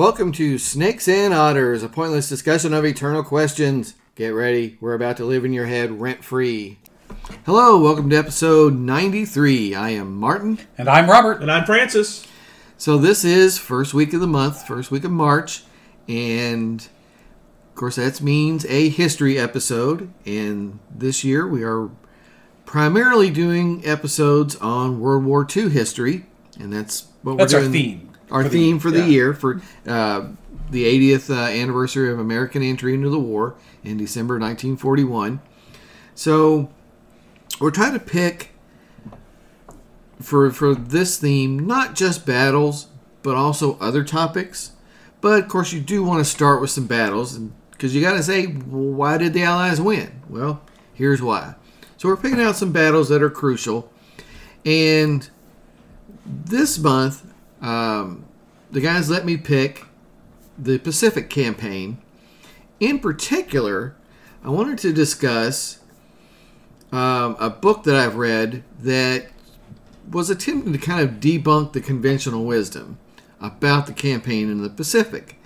Welcome to Snakes and Otters, a pointless discussion of eternal questions. Get ready, we're about to live in your head rent free. Hello, welcome to episode 93. I am Martin. And I'm Robert. And I'm Francis. So, this is first week of the month, first week of March, and of course, that means a history episode. And this year we are primarily doing episodes on World War II history, and that's what That's we're doing. That's our theme. Our For the- theme for the yeah. year for uh, the 80th uh, anniversary of American entry into the war in December 1941. So we're trying to pick for for this theme not just battles but also other topics. But of course, you do want to start with some battles because you got to say, well, why did the Allies win? Well, here's why. So we're picking out some battles that are crucial, and this month, um, the guys let me pick the Pacific campaign. In particular, I wanted to discuss um, a book that I've read that was attempting to kind of debunk the conventional wisdom about the campaign in the Pacific.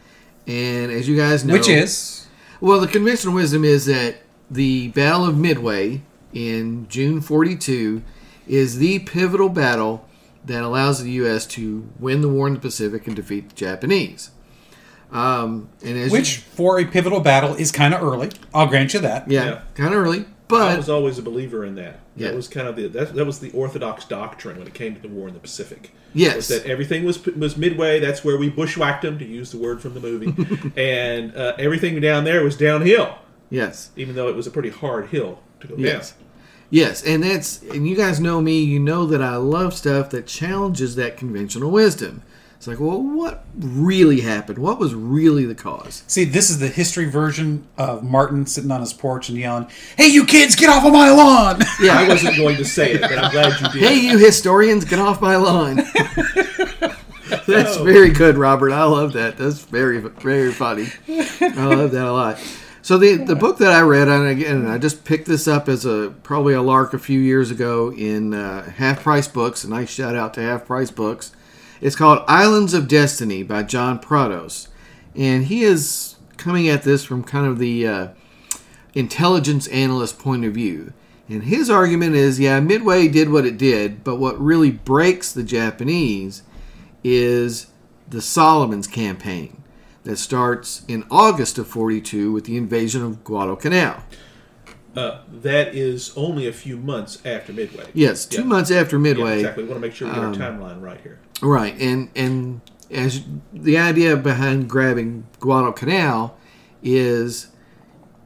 And as you guys know, Which is well, the conventional wisdom is that the Battle of Midway in June 42 is the pivotal battle that allows the U.S. to win the war in the Pacific and defeat the Japanese. Um, and as which for a pivotal battle is kind of early. I'll grant you that. yeah, Yeah. kind of early, But I was always a believer in that. Yeah. That was kind of the that, that was the orthodox doctrine when it came to the war in the Pacific. Yes. was that everything was was midway. That's where we bushwhacked them, to use the word from the movie, and uh, everything down there was downhill, yes, even though it was a pretty hard hill to go yes, down. Yes, and that's and you guys know me. You know that I love stuff that challenges that conventional wisdom. It's like, well, what really happened? What was really the cause? See, this is the history version of Martin sitting on his porch and yelling, "Hey, you kids, get off of my lawn!" Yeah, I wasn't going to say it, but I'm glad you did. Hey, you historians, get off my lawn. That's Oh. very good, Robert. I love that. That's very, very funny. I love that a lot. So the the book that I read, and again, I just picked this up as a probably a lark a few years ago in uh, Half Price Books. A nice shout out to Half Price Books. It's called Islands of Destiny by John Prados, and he is coming at this from kind of the uh, intelligence analyst point of view. And his argument is yeah, Midway did what it did, but what really breaks the Japanese is the Solomons campaign that starts in August of 42 with the invasion of Guadalcanal. Uh, that is only a few months after Midway. Yes, two Yeah. months after Midway. Um, exactly. We want to make sure we get our timeline right here. Right, and and as the idea behind grabbing Guadalcanal is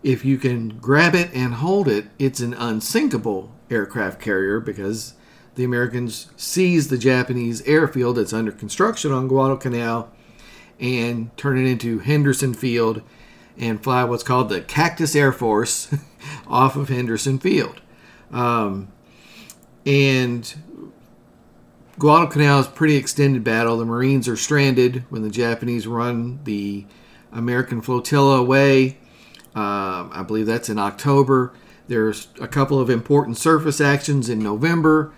if you can grab it and hold it, it's an unsinkable aircraft carrier because the Americans seize the Japanese airfield that's under construction on Guadalcanal and turn it into Henderson Field and fly what's called the Cactus Air Force off of Henderson Field. Um, and Guadalcanal is pretty extended battle. The Marines are stranded when the Japanese run the American flotilla away. Um, I believe that's in October. There's a couple of important surface actions in November,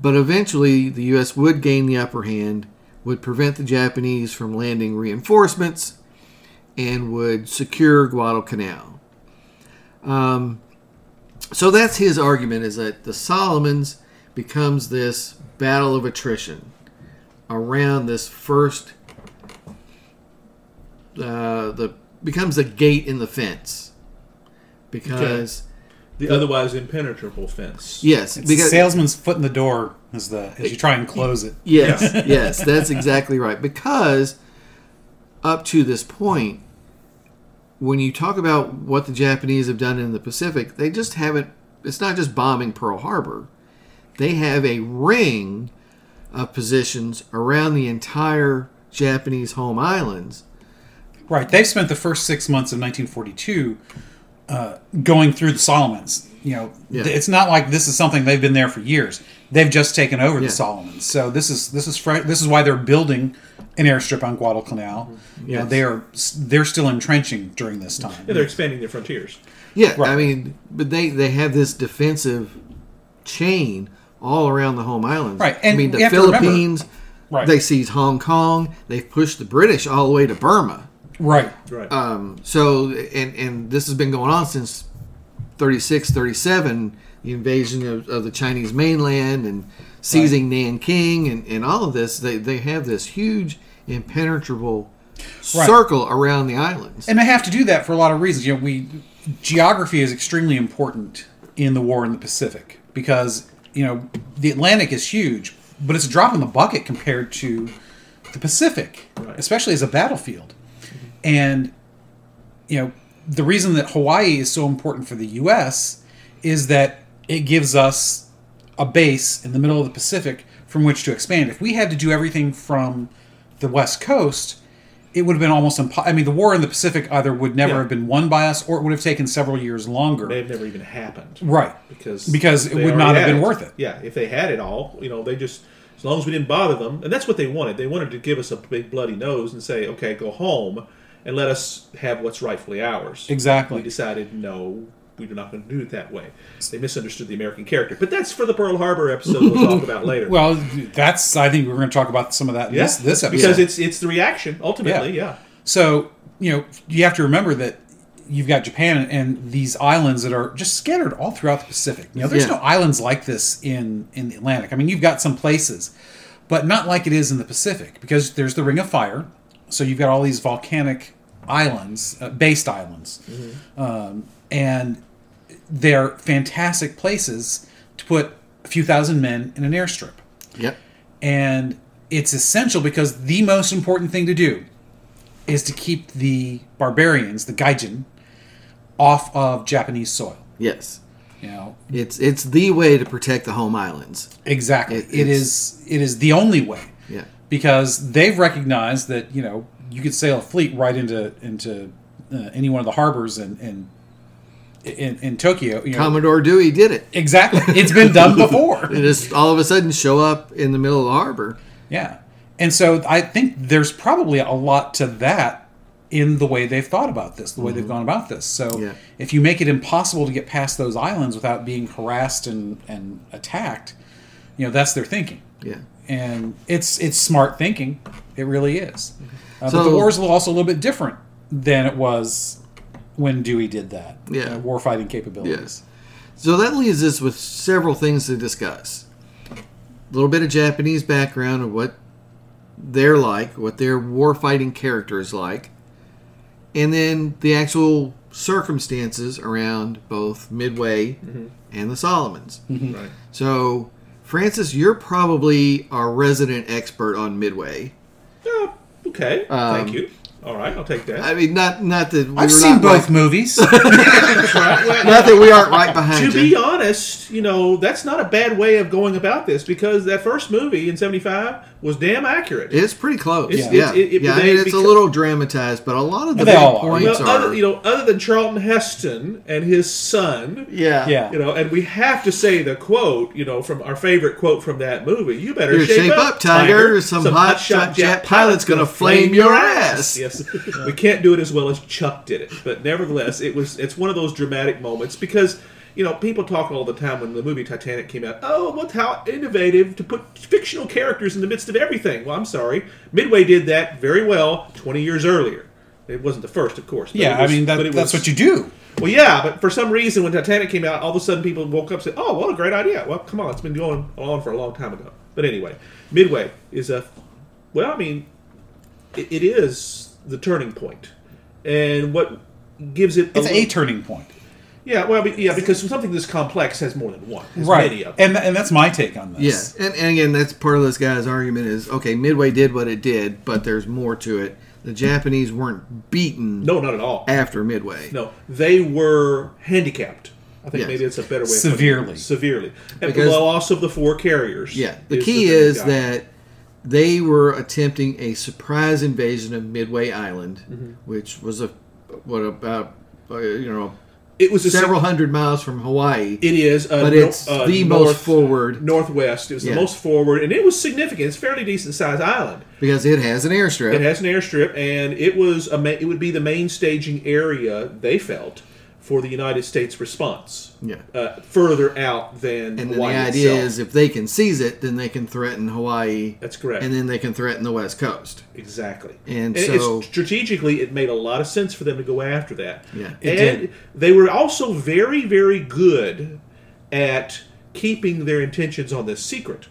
but eventually the U.S. would gain the upper hand, would prevent the Japanese from landing reinforcements, and would secure Guadalcanal. Um, so that's his argument: is that the Solomons becomes this battle of attrition around this first uh, the becomes a gate in the fence because The otherwise impenetrable fence. yes It's because salesman's foot in the door as the as you try and close it. yes yes that's exactly right because up to this point when you talk about what the Japanese have done in the Pacific they just haven't it's not just bombing Pearl Harbor they have a ring of positions around the entire Japanese home islands Right. They've spent the first six months of 1942 uh, going through the Solomons. You know, Yeah. it's not like this is something they've been there for years. They've just taken over Yeah. the Solomons. So this is this is fr- this is why they're building an airstrip on Guadalcanal. You know, they are they're still entrenching during this time. Yeah, they're expanding their frontiers. Yeah, Right. I mean, but they they have this defensive chain all around the home islands. Right, I mean, the you remember- Philippines, Right. They seized Hong Kong. They've pushed the British all the way to Burma. Right. Right. Um, so, and, and this has been going on since 36, 37, the invasion of, of the Chinese mainland and seizing Nanking and, and all of this. They, they have this huge, impenetrable Right. circle around the islands. and they have to do that for a lot of reasons. You know, we geography is extremely important in the war in the Pacific because you know the Atlantic is huge, but it's a drop in the bucket compared to the Pacific, Right. especially as a battlefield. And you know, the reason that Hawaii is so important for the U.S. is that it gives us a base in the middle of the Pacific from which to expand. If we had to do everything from the West Coast, it would have been almost impossible. I mean, the war in the Pacific either would never Yeah. have been won by us, or it would have taken several years longer. may have never even happened. Right. because Because it would not have been worth it. Yeah, if they had it all, you know, they just as long as we didn't bother them, and that's what they wanted. They wanted to give us a big bloody nose and say, "Okay, go home and let us have what's rightfully ours." Exactly. We decided no. We're not going to do it that way. They misunderstood the American character, but that's for the Pearl Harbor episode we'll talk about later. Well, that's. I think we're going to talk about some of that in yeah, this this episode. because it's it's the reaction ultimately. Yeah, So, you know, you have to remember that you've got Japan and these islands that are just scattered all throughout the Pacific. You know, there's Yeah. no islands like this in in the Atlantic. I mean, you've got some places, but not like it is in the Pacific because there's the Ring of Fire. So you've got all these volcanic islands, uh, based islands, um, and they're fantastic places to put a few thousand men in an airstrip Yep. and it's essential because the most important thing to do is to keep the barbarians, the gaijin, off of Japanese soil. Yes. You know It's it's the way to protect the home islands. exactly. It- it is it is the only way Yeah. because they've recognized that you know you could sail a fleet right into into uh, any one of the harbors and, in in, in Tokyo. You know, Commodore Dewey did it. exactly. It's been done before. It just all of a sudden show up in the middle of the harbor. Yeah. And so I think there's probably a lot to that in the way they've thought about this, the way they've gone about this. So Mm-hmm. Yeah. if you make it impossible to get past those islands without being harassed and, and attacked, you know, that's their thinking. Yeah. And it's it's smart thinking. It really is. Uh, but the war is also a little bit different than it was when Dewey did that. Yeah. Uh, war fighting capabilities. Yes. So that leaves us with several things to discuss. A little bit of Japanese background of what they're like, what their war fighting character is like, and then the actual circumstances around both Midway and the Solomons. right. So, Francis, you're probably our resident expert on Midway. Yeah, okay, Um, thank you. All right, I'll take that. I mean, not not that we I've seen both right- movies. Right. Well, not that we aren't right behind to you. be honest, you know, that's not a bad way of going about this because that first movie in '75 was damn accurate. It's pretty close. It's- yeah, it's- it- it- yeah. I they- mean, it's because- a little dramatized, but a lot of the big all are. points well, are. other, you know, other than Charlton Heston and his son, yeah, Yeah. you know, and we have to say the quote, you know, from our favorite quote from that movie. You better Here, shape, up, Tiger. Some hotshot jet pilot's gonna flame your ass. Yes, we can't do it as well as Chuck did it, but nevertheless, it was. It's one of those dramatic moments because. You know, people talk all the time when the movie Titanic came out. Oh, what how innovative to put fictional characters in the midst of everything. Well, I'm sorry, Midway did that very well 20 years earlier. It wasn't the first, of course. but yeah, was- I mean that, that's what you do. well, yeah, but for some reason, when Titanic came out, all of a sudden people woke up and said, "Oh, what a great idea!" Well, come on, it's been going on for a long time ago. But anyway, Midway is a well, I mean, it, it is the turning point, and what gives it It's a little- turning point. Yeah, well, but- yeah, because something this complex has more than one, There's many of them. And and that's my take on Yeah, this. and, and again, that's part of this guy's argument is okay. Midway did what it did, but there's more to it. The Japanese weren't beaten No, not at all. after Midway. No, they were handicapped. I think Yes. maybe it's a better way. Of Severely. putting it. severely, and Because- the loss of the four carriers. Yeah, the is key thing is got. that they were attempting a surprise invasion of Midway Island, Mm-hmm. which was a what about uh, you know it was a several hundred miles from Hawaii. It is, uh, But no- it's uh, the north- most forward. northwest. It was Yeah. the most forward, and it was significant. It's a fairly decent sized island. because it has an airstrip. It has an airstrip, and it was a ma- it would be the main staging area they felt for the United States response. Yeah. Uh, further out than And Hawaii the idea itself. is if they can seize it, then they can threaten Hawaii. That's correct. And then they can threaten the West Coast. Exactly. And it's- so- strategically, it made a lot of sense for them to go after that. Yeah, it and did. they were also very, very good at keeping their intentions on this secret.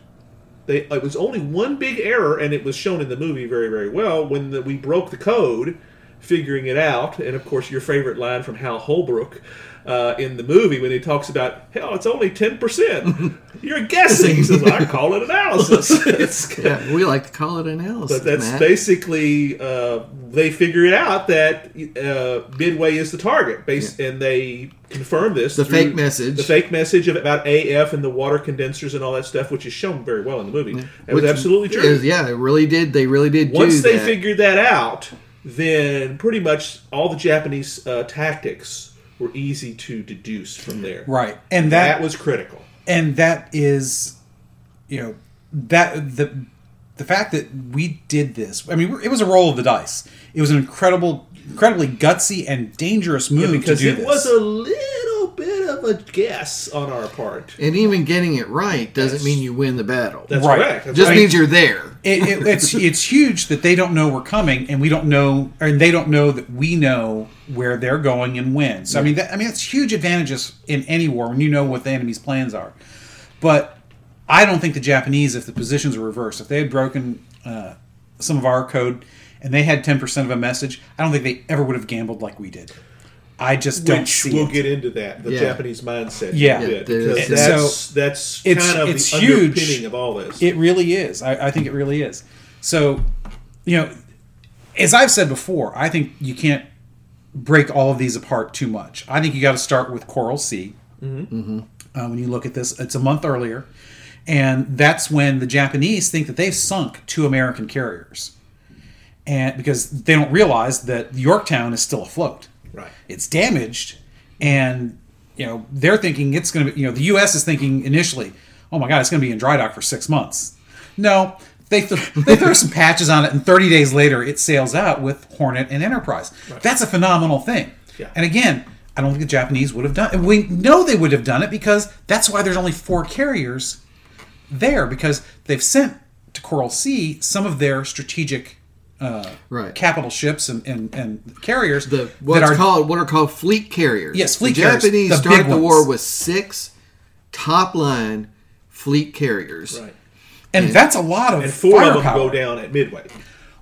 They, it was only one big error, and it was shown in the movie very, very well when the, we broke the code, figuring it out. And of course, your favorite line from Hal Holbrook uh, in the movie when he talks about, hell, it's only 10%. You're guessing. He says, I call it analysis. Yeah, we like to call it analysis. but that's Matt. basically uh, they figured out that uh, Midway is the target, based, and they confirm this. The fake message. the fake message of about AF and the water condensers and all that stuff, which is shown very well in the movie. That was absolutely true. is- yeah, it really did. They really did Once they that. figured that out, then pretty much all the Japanese uh, tactics were easy to deduce from there. Right. And That that, was critical. and that is you know that the the fact that we did this i mean it was a roll of the dice it was an incredible incredibly gutsy and dangerous move Because to do it this was a little of a guess on our part. and even getting it right doesn't That's- mean you win the battle. That's Right. correct. That's just right. means you're there. it, it, it's it's huge that they don't know we're coming and we don't know and they don't know that we know where they're going and when so i mean that, i mean it's huge advantages in any war when you know what the enemy's plans are but i don't think the japanese if the positions were reversed if they had broken uh, some of our code and they had 10% of a message i don't think they ever would have gambled like we did i just don't Which see we'll it. get into that the Yeah. Japanese mindset. Yeah. a bit, Yeah, because there's- that's that's It's- kind of it's the huge. underpinning of all this. It really is. I, I think it really is. So, you know, as I've said before, I think you can't break all of these apart too much. I think you got to start with Coral Sea. Mm-hmm. Uh, when you look at this, it's a month earlier, and that's when the Japanese think that they've sunk two American carriers, and because they don't realize that Yorktown is still afloat right. it's damaged and you know they're thinking it's going to be you know the us is thinking initially oh my god it's going to be in dry dock for six months no they, th- they throw some patches on it and 30 days later it sails out with hornet and enterprise that's a phenomenal thing Yeah. and again i don't think the japanese would have done it we know they would have done it because that's why there's only four carriers there because they've sent to coral sea some of their strategic uh, Right. capital ships and, and, and carriers The that what's are called what are called fleet carriers. Yes, fleet the carriers, Japanese the start big the war with six top line fleet carriers. Right. and that's a lot of And four of them firepower. go down at Midway.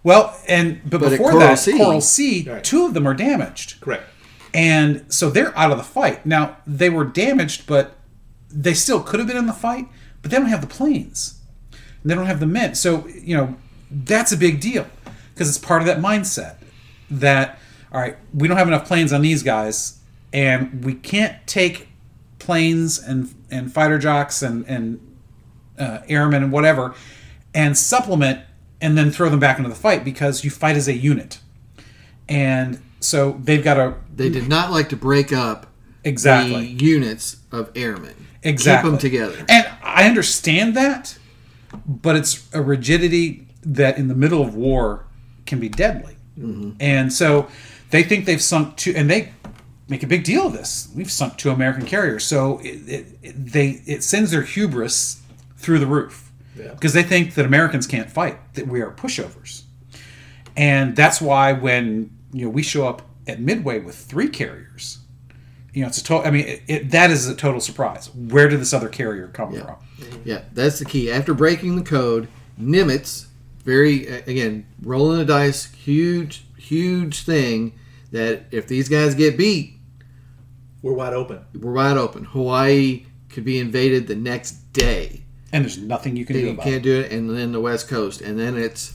Well, and but, But before Coral that, Sea- Coral Sea, Right. two of them are damaged, Correct. and so they're out of the fight. Now they were damaged, but they still could have been in the fight. But they don't have the planes, and they don't have the men. So you know that's a big deal because it's part of that mindset that all right, we don't have enough planes on these guys, and we can't take planes and and fighter jocks and and uh, airmen and whatever, and supplement and then throw them back into the fight because you fight as a unit. And so they've got to They did not like to break up exactly units of airmen. exactly Keep them together. And I understand that, but it's a rigidity that in the middle of war can be deadly. Mm-hmm. And so they think they've sunk two, and they make a big deal of this. We've sunk two American carriers, so it, it, it, they it sends their hubris through the roof Yeah. because they think that Americans can't fight, that we are pushovers, and that's why when you know we show up at Midway with three carriers, you know it's a total. I mean, it, it, that is a total surprise. Where did this other carrier come from? Yeah, that's the key. After breaking the code, Nimitz, very again rolling the dice, huge, huge thing. That if these guys get beat, We're wide open. we're wide open. Hawaii could be invaded the next day. And there's nothing you can do You about can't it. do it, and then the West Coast, and then it's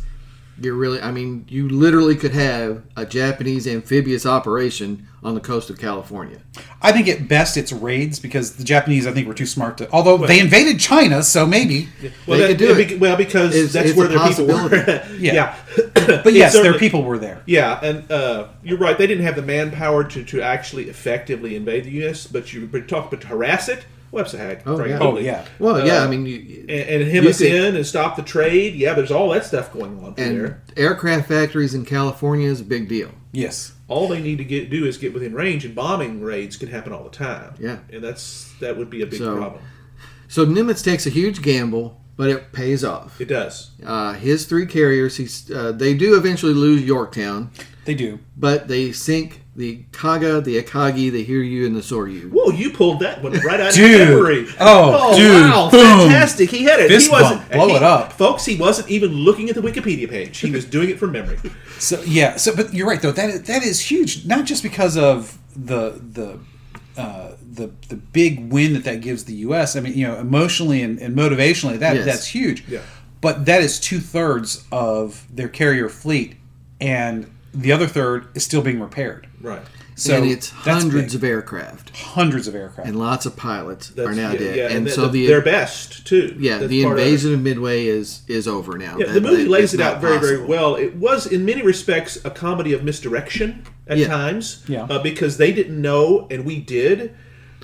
you're really. I mean, you literally could have a Japanese amphibious operation on the coast of California. I think at best it's raids because the Japanese I think were too smart to. Although they invaded China, so maybe. Well, They that, could do be- well, because It's- that's it's where their people were. Yeah. yeah. But yes, their people were there. Yeah, and uh, you're right. They didn't have the manpower to, to actually effectively invade the U.S., but you but talk but to harass it. Websahag. Oh, yeah. Oh yeah. Well, yeah, Uh, I mean, you, And, and hem You us could- in and stop the trade. Yeah, there's all that stuff going on and there. aircraft factories in California is a big deal. Yes. All they need to get do is get within range, and bombing raids can happen all the time. Yeah. and that's that would be a big So- problem. So Nimitz takes a huge gamble, but it pays off. It does. Uh, his three carriers, he's, uh, they do eventually lose Yorktown, They do. but they sink the Kaga, the Akagi, the Hiryu, and the Soryu. Whoa, you pulled that one right out Dude. of memory. Oh, dude. wow, Boom. fantastic! He had it. Fist he wasn't bump. Blow he- it up. folks. He wasn't even looking at the Wikipedia page. He was doing it from memory. So yeah, so but you're right though. That is, that is huge. Not just because of the the uh, the the big win that that gives the U.S. I mean, you know, emotionally and, and motivationally, that Yes. that's huge. Yeah. But that is two thirds of their carrier fleet, and the other third is still being repaired. Right. So and it's hundreds big. of aircraft hundreds of aircraft. and lots of pilots That's, are now yeah, dead. yeah, and the- so the, the, their best too. yeah, That's the part of invasion of Midway is is over now. Yeah, That- the movie that lays it out not very, very well. It was, in many respects, a comedy of misdirection at Yeah. times. Yeah. Uh, because they didn't know, and we did.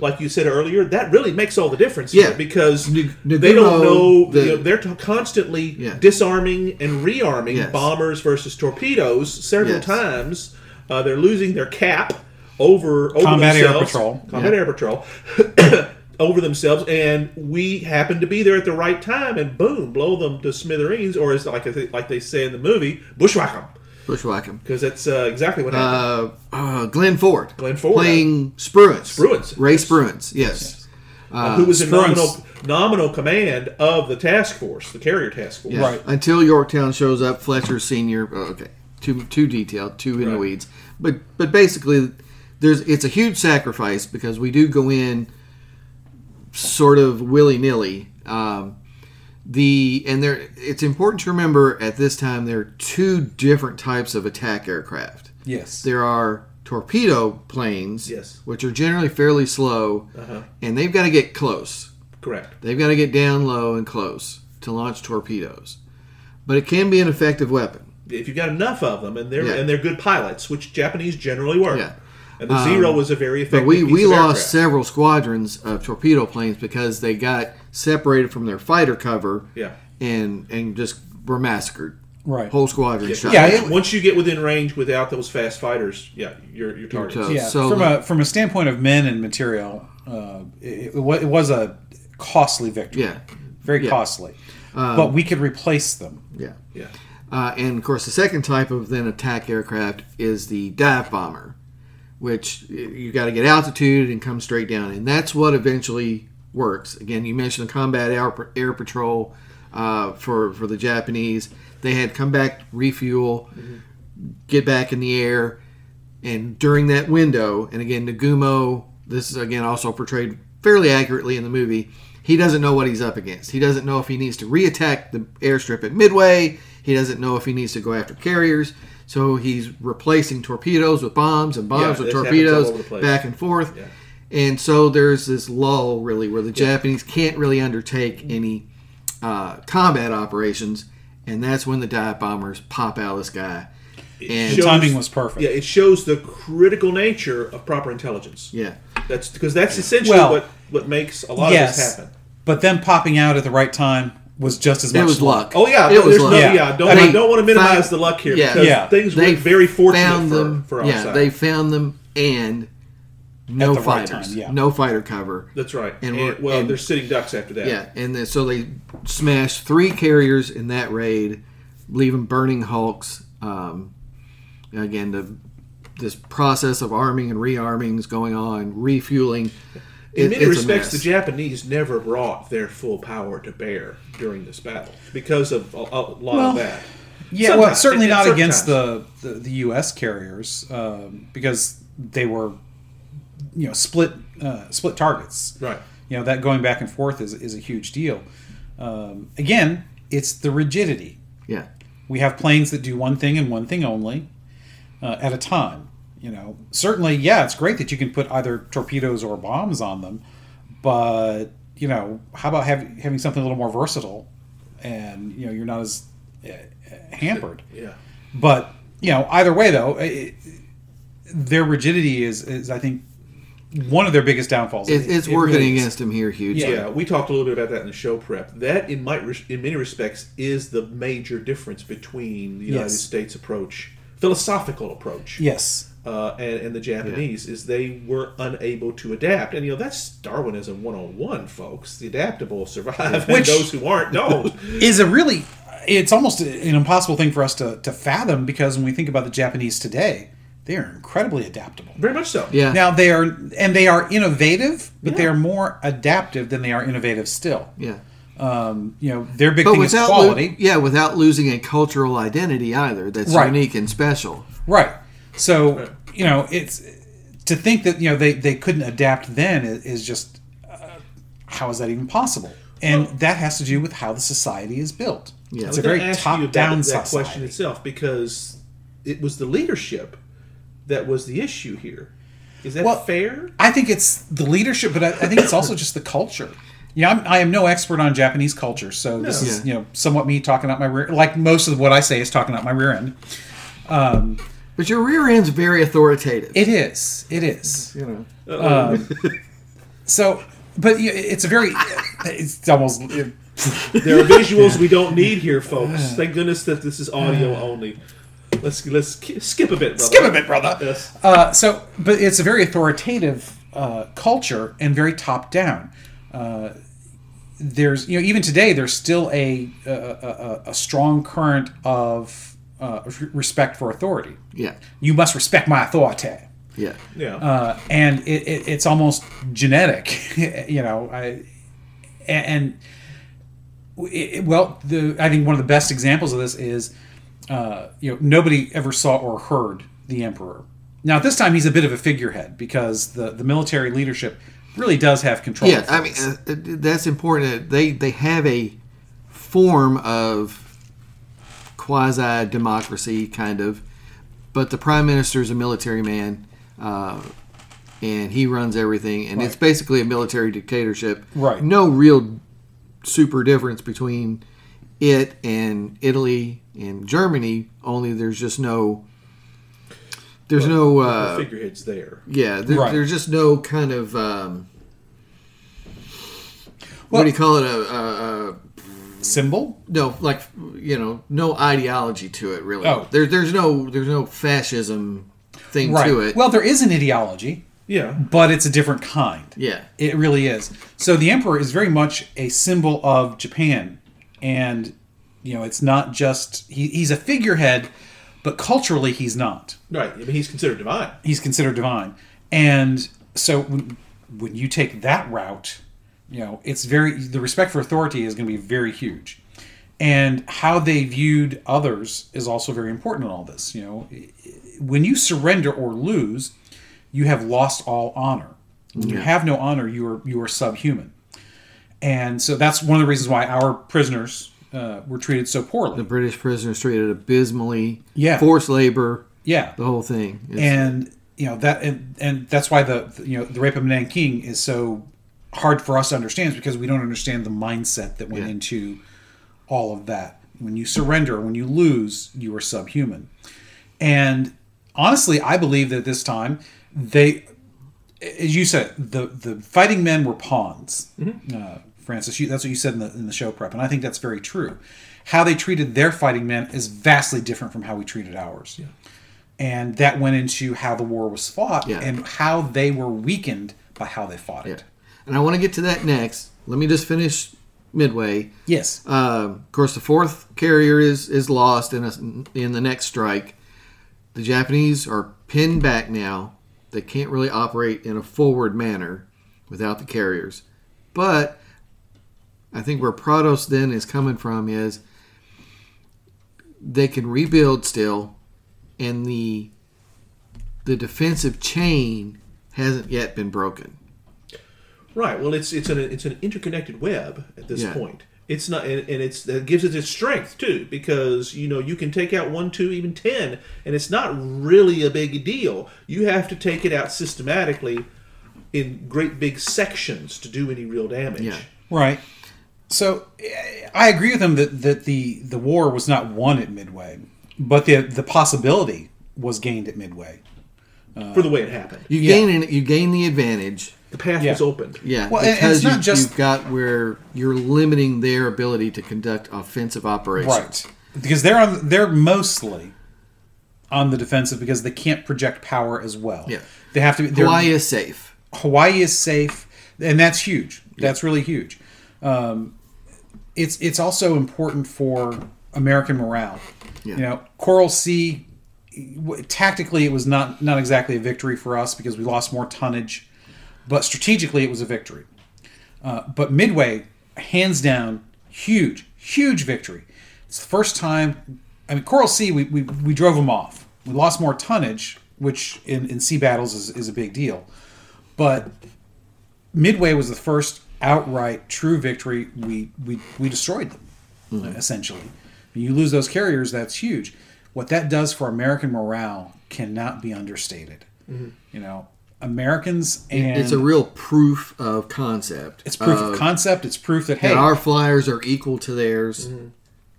Like you said earlier, that really makes all the difference. Yeah. because N- they don't know. the- you know, they're t- constantly Yeah. disarming and rearming Yes. bombers versus torpedoes several Yes. times. Uh, they're losing their cap over, over Combat Air. Patrol. Combat Yeah. Air Patrol. over themselves, and we happen to be there at the right time, and boom, blow them to smithereens, or as like like they say in the movie, bushwhack them, Bushwhack 'em. because that's uh, exactly what happened. Uh, uh, Glenn Ford. Glenn Ford, Playing Spruance. Spruance. Ray Yes. Spruance, yes. Uh, who was in nominal, nominal command of the task force, the carrier task force. Yeah. Right. Until Yorktown shows up, Fletcher Senior. oh, okay, too too detailed, too in the weeds. But but basically, there's it's a huge sacrifice because we do go in sort of willy nilly. Um, the and there it's important to remember at this time there are two different types of attack aircraft. yes. There are torpedo planes, Yes. which are generally fairly slow, Uh-huh. and they've got to get close. Correct. They've got to get down low and close to launch torpedoes. But it can be an effective weapon. If you've got enough of them, and they're Yeah. and they're good pilots, which Japanese generally were. Yeah. And the Zero was a very effective. But we, we lost aircraft. several squadrons of torpedo planes because they got separated from their fighter cover Yeah. and and just were massacred. Right. Whole squadron Yeah, shot. Yeah, once, it- once you get within range without those fast fighters, yeah, you're you're targeted. toast. yeah. so from the- a from a standpoint of men and material, uh, it, it, it was a costly victory. Yeah. Very Yeah. costly. but we could replace them. yeah. Yeah. Uh, and of course, the second type of then attack aircraft is the dive bomber, which you got to get altitude and come straight down, and that's what eventually works. Again, you mentioned the combat air, air patrol uh, for for the Japanese. They had come back, refuel, get back in the air, and during that window, and again, Nagumo, this is again also portrayed fairly accurately in the movie. He doesn't know what he's up against. He doesn't know if he needs to reattack the airstrip at Midway. He doesn't know if he needs to go after carriers. So he's replacing torpedoes with bombs and bombs Yeah, with this happens all torpedoes over the place. back and forth. Yeah. And so there's this lull, really, where the Japanese can't really undertake any uh, combat operations, and that's when the dive bombers pop out of the sky. And The timing was perfect. Yeah, it shows the critical nature of proper intelligence. yeah, That's because that's essentially Well, what what makes a lot of this happen. But them popping out at the right time was just as it much was luck. Oh yeah, it was luck. no, Yeah. yeah. Don't I mean, I don't want to minimize fact- the luck here yeah. because Yeah. things They were very fortunate found for, them. for our yeah, side. they found them, and no the right fighters, time, yeah. no fighter cover. That's right. And And, we're- well, and- they're sitting ducks after that. Yeah, and then, so they smashed three carriers in that raid, leaving burning hulks. Um, again, the this process of arming and rearming is going on, refueling. In It- many respects, the. Japanese never brought their full power to bear during this battle because of a, a lot Well, of that. Yeah, well, certainly at not against the, the, the U.S. carriers um, because they were, you know, split uh, split targets. Right. You know that going back and forth is is a huge deal. Um, again, it's the rigidity. Yeah, We have planes that do one thing and one thing only uh, at a time. You know, certainly, yeah, it's great that you can put either torpedoes or bombs on them, but you know, how about having having something a little more versatile, and you know, you're not as uh, hampered. Yeah. But you know, either way, though, it, their rigidity is, is I think one of their biggest downfalls. it, it's It working really against him here hugely. Yeah. Yeah, we talked a little bit about that in the show prep. That, in my in many respects, is the major difference between the United Yes. States approach philosophical approach. Yes. uh, and, and the Japanese is they were unable to adapt. And you know that's Darwinism 101, folks. The adaptable survive, and those who aren't don't. is a really it's almost an impossible thing for us to, to fathom because when we think about the Japanese today, they are incredibly adaptable. Very much so. Yeah. Now they are and they are innovative, but they are more adaptive than they are innovative still. yeah. Um, you know, their big But thing is without lo- quality. yeah, without losing a cultural identity either. That's Right. unique and special. Right. So, you know, it's to think that, you know, they, they couldn't adapt then is, is just uh, how is that even possible? And that has to do with how the society is built. Yeah. It's a very ask you about top down that society. question itself because it was the leadership that was the issue here. Is that Well, fair? I think it's the leadership, but I, I think it's also just the culture. Yeah, I'm, I am no expert on Japanese culture, so this is Yeah. you know somewhat me talking out my rear. Like most of what I say is talking out my rear end. Um, but your rear end's very authoritative. It is. It is. you know. Um, so, but it's a very. It's almost. There are visuals we don't need here, folks. Thank goodness that this is audio only. Let's let's skip a bit, brother. Skip a bit, brother. Yes. Uh, so, but it's a very authoritative uh, culture and very top down. Uh, there's, you know, even today, there's still a a, a, a strong current of uh, respect for authority. Yeah. You must respect my authority, Yeah. Yeah. uh, and it, it, it's almost genetic. you know, I, and it, well, the I think one of the best examples of this is, uh, you know, nobody ever saw or heard the emperor. Now at this time he's a bit of a figurehead because the the military leadership really does have control. Yeah, I mean uh, uh, that's important. They they have a form of quasi democracy, kind of, but the prime minister is a military man, uh, and he runs everything, and it's basically a military dictatorship. Right. No real super difference between it and Italy and Germany. Only there's just no. There's no. the Uh, figureheads there. yeah, there, Right. there's just no kind of. Um, what do you call it? A, a, a symbol. no, like you know, no ideology to it really. Oh. There, there's no, there's no fascism thing Right. to it. Well, there is an ideology, Yeah. but it's a different kind. yeah, It really is. So the emperor is very much a symbol of Japan, and you know, it's not just he, he's a figurehead, but culturally he's not. Right. I mean, he's considered divine. He's considered divine, and so when, when you take that route, you know, it's very the respect for authority is going to be very huge, and how they viewed others is also very important in all this. You know, when you surrender or lose, you have lost all honor. When you have no honor, you are you are subhuman, and so that's one of the reasons why our prisoners uh, were treated so poorly. the British prisoners treated abysmally. Yeah. forced labor, yeah, the whole thing. It's- and you know that and, and that's why the, you know the rape of Nanking is so hard for us to understand is because we don't understand the mindset that went Yeah. into all of that when you surrender when you lose you are subhuman and honestly i believe that this time they as you said the the fighting men were pawns uh, francis you, that's what you said in the, in the show prep and i think that's very true how they treated their fighting men is vastly different from how we treated ours and that went into how the war was fought Yeah. and how they were weakened by how they fought yeah. it And I want to get to that next. Let me just finish Midway. yes Um, of course, the fourth carrier is is lost in a, in the next strike. The Japanese are pinned back now. They can't really operate in a forward manner without the carriers. But I think where Prados then is coming from is they can rebuild still, and the the defensive chain hasn't yet been broken. Right. Well, it's it's an it's an interconnected web at this Yeah. point. It's not, and, and it's that gives it its strength too, because you know you can take out one, two, even ten, and it's not really a big deal. You have to take it out systematically in great big sections to do any real damage. Yeah. Right. So I agree with him that, that the, the war was not won at Midway, but the the possibility was gained at Midway. For the way it happened, You Yeah. gain an, you gain the advantage. the path Yeah. was opened. Yeah, Well, and- and because it's not you, just- you've got where you're limiting their ability to conduct offensive operations. Right. Because they're on they're mostly on the defensive because they can't project power as well. Yeah. they have to. they're- Hawaii is safe. Hawaii is safe, and that's huge. That's really huge. Um, it's it's also important for American morale. Yeah. You know, Coral Sea. Tactically, it was not not exactly a victory for us because we lost more tonnage, but strategically, it was a victory. Uh, but Midway, hands down, huge, huge victory. It's the first time. I mean, Coral Sea, we, we, we drove them off. We lost more tonnage, which in, in sea battles is, is a big deal. But Midway was the first outright true victory. We we, we destroyed them essentially. When you lose those carriers, that's huge. What that does for American morale cannot be understated. You know, Americans and It's a real proof of concept. it's proof of concept. It's proof that hey, our flyers are equal to theirs, Mm-hmm.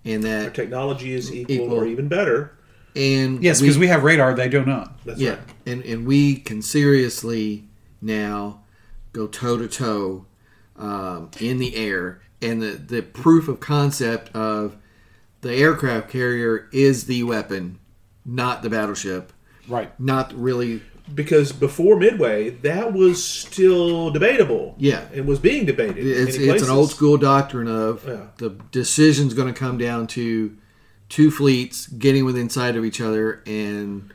and Our that technology is equal, Equal. or even better. and yes, because we have radar, they do not. Know. That's yeah, right. and and we can seriously now go toe to toe um, in the air, and the the proof of concept of the aircraft carrier is the weapon, not the battleship, Right. not really. Because before Midway, that was still debatable. Yeah. It was being debated. in It's many it's an old school doctrine of Yeah. the decision's going to come down to two fleets getting within sight of each other and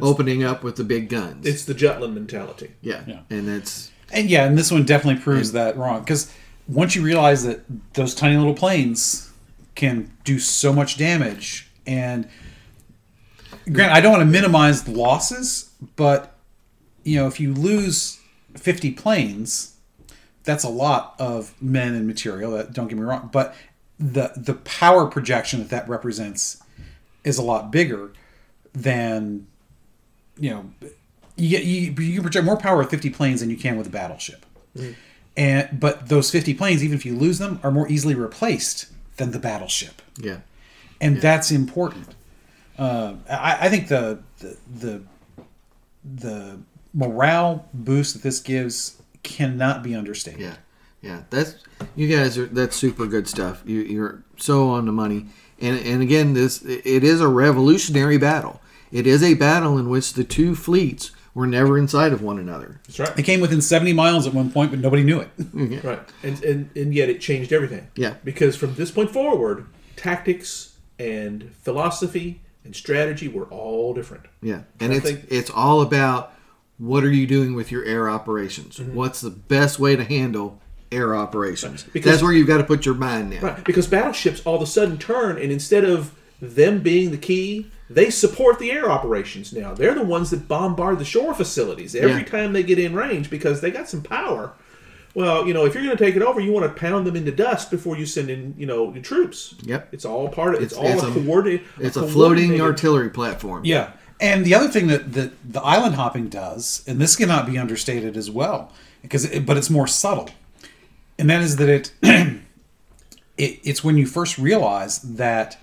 opening up with the big guns. It's the Jutland mentality. yeah. Yeah. and that's And yeah, and this one definitely proves that wrong because once you realize that those tiny little planes can do so much damage, and grant I don't want to minimize the losses, but you know if you lose fifty planes, that's a lot of men and material. That don't get me wrong, but the the power projection that that represents is a lot bigger than you know you get you, you can project more power with 50 planes than you can with a battleship and but those 50 planes even if you lose them are more easily replaced than the battleship yeah. and that's important uh, I, I think the, the the the morale boost that this gives cannot be understated Yeah, yeah. That's you guys are that's super good stuff. You, you're so on the money. And and again, this it is a revolutionary battle. It is a battle in which the two fleets were never inside of one another. That's right. they came within 70 miles at one point but nobody knew it Right. And, and and yet it changed everything. Yeah. Because from this point forward, tactics and philosophy and strategy were all different. Yeah, and I it's think- it's all about what are you doing with your air operations? Mm-hmm. What's the best way to handle air operations? Because- That's where you've got to put your mind now. Right. Because battleships all of a sudden turn and instead of them being the key, they support the air operations now. They're the ones that bombard the shore facilities every Yeah. time they get in range because they got some power. Well, you know, if you're going to take it over, you want to pound them into dust before you send in, you know, your troops. Yep. It's all part of it's, It's- all it's a, a- coordinated. It's a floating artillery platform. Yeah. And the other thing that, that the island hopping does, and this cannot be understated as well, because it, but it's more subtle, and that is that it, it it's when you first realize that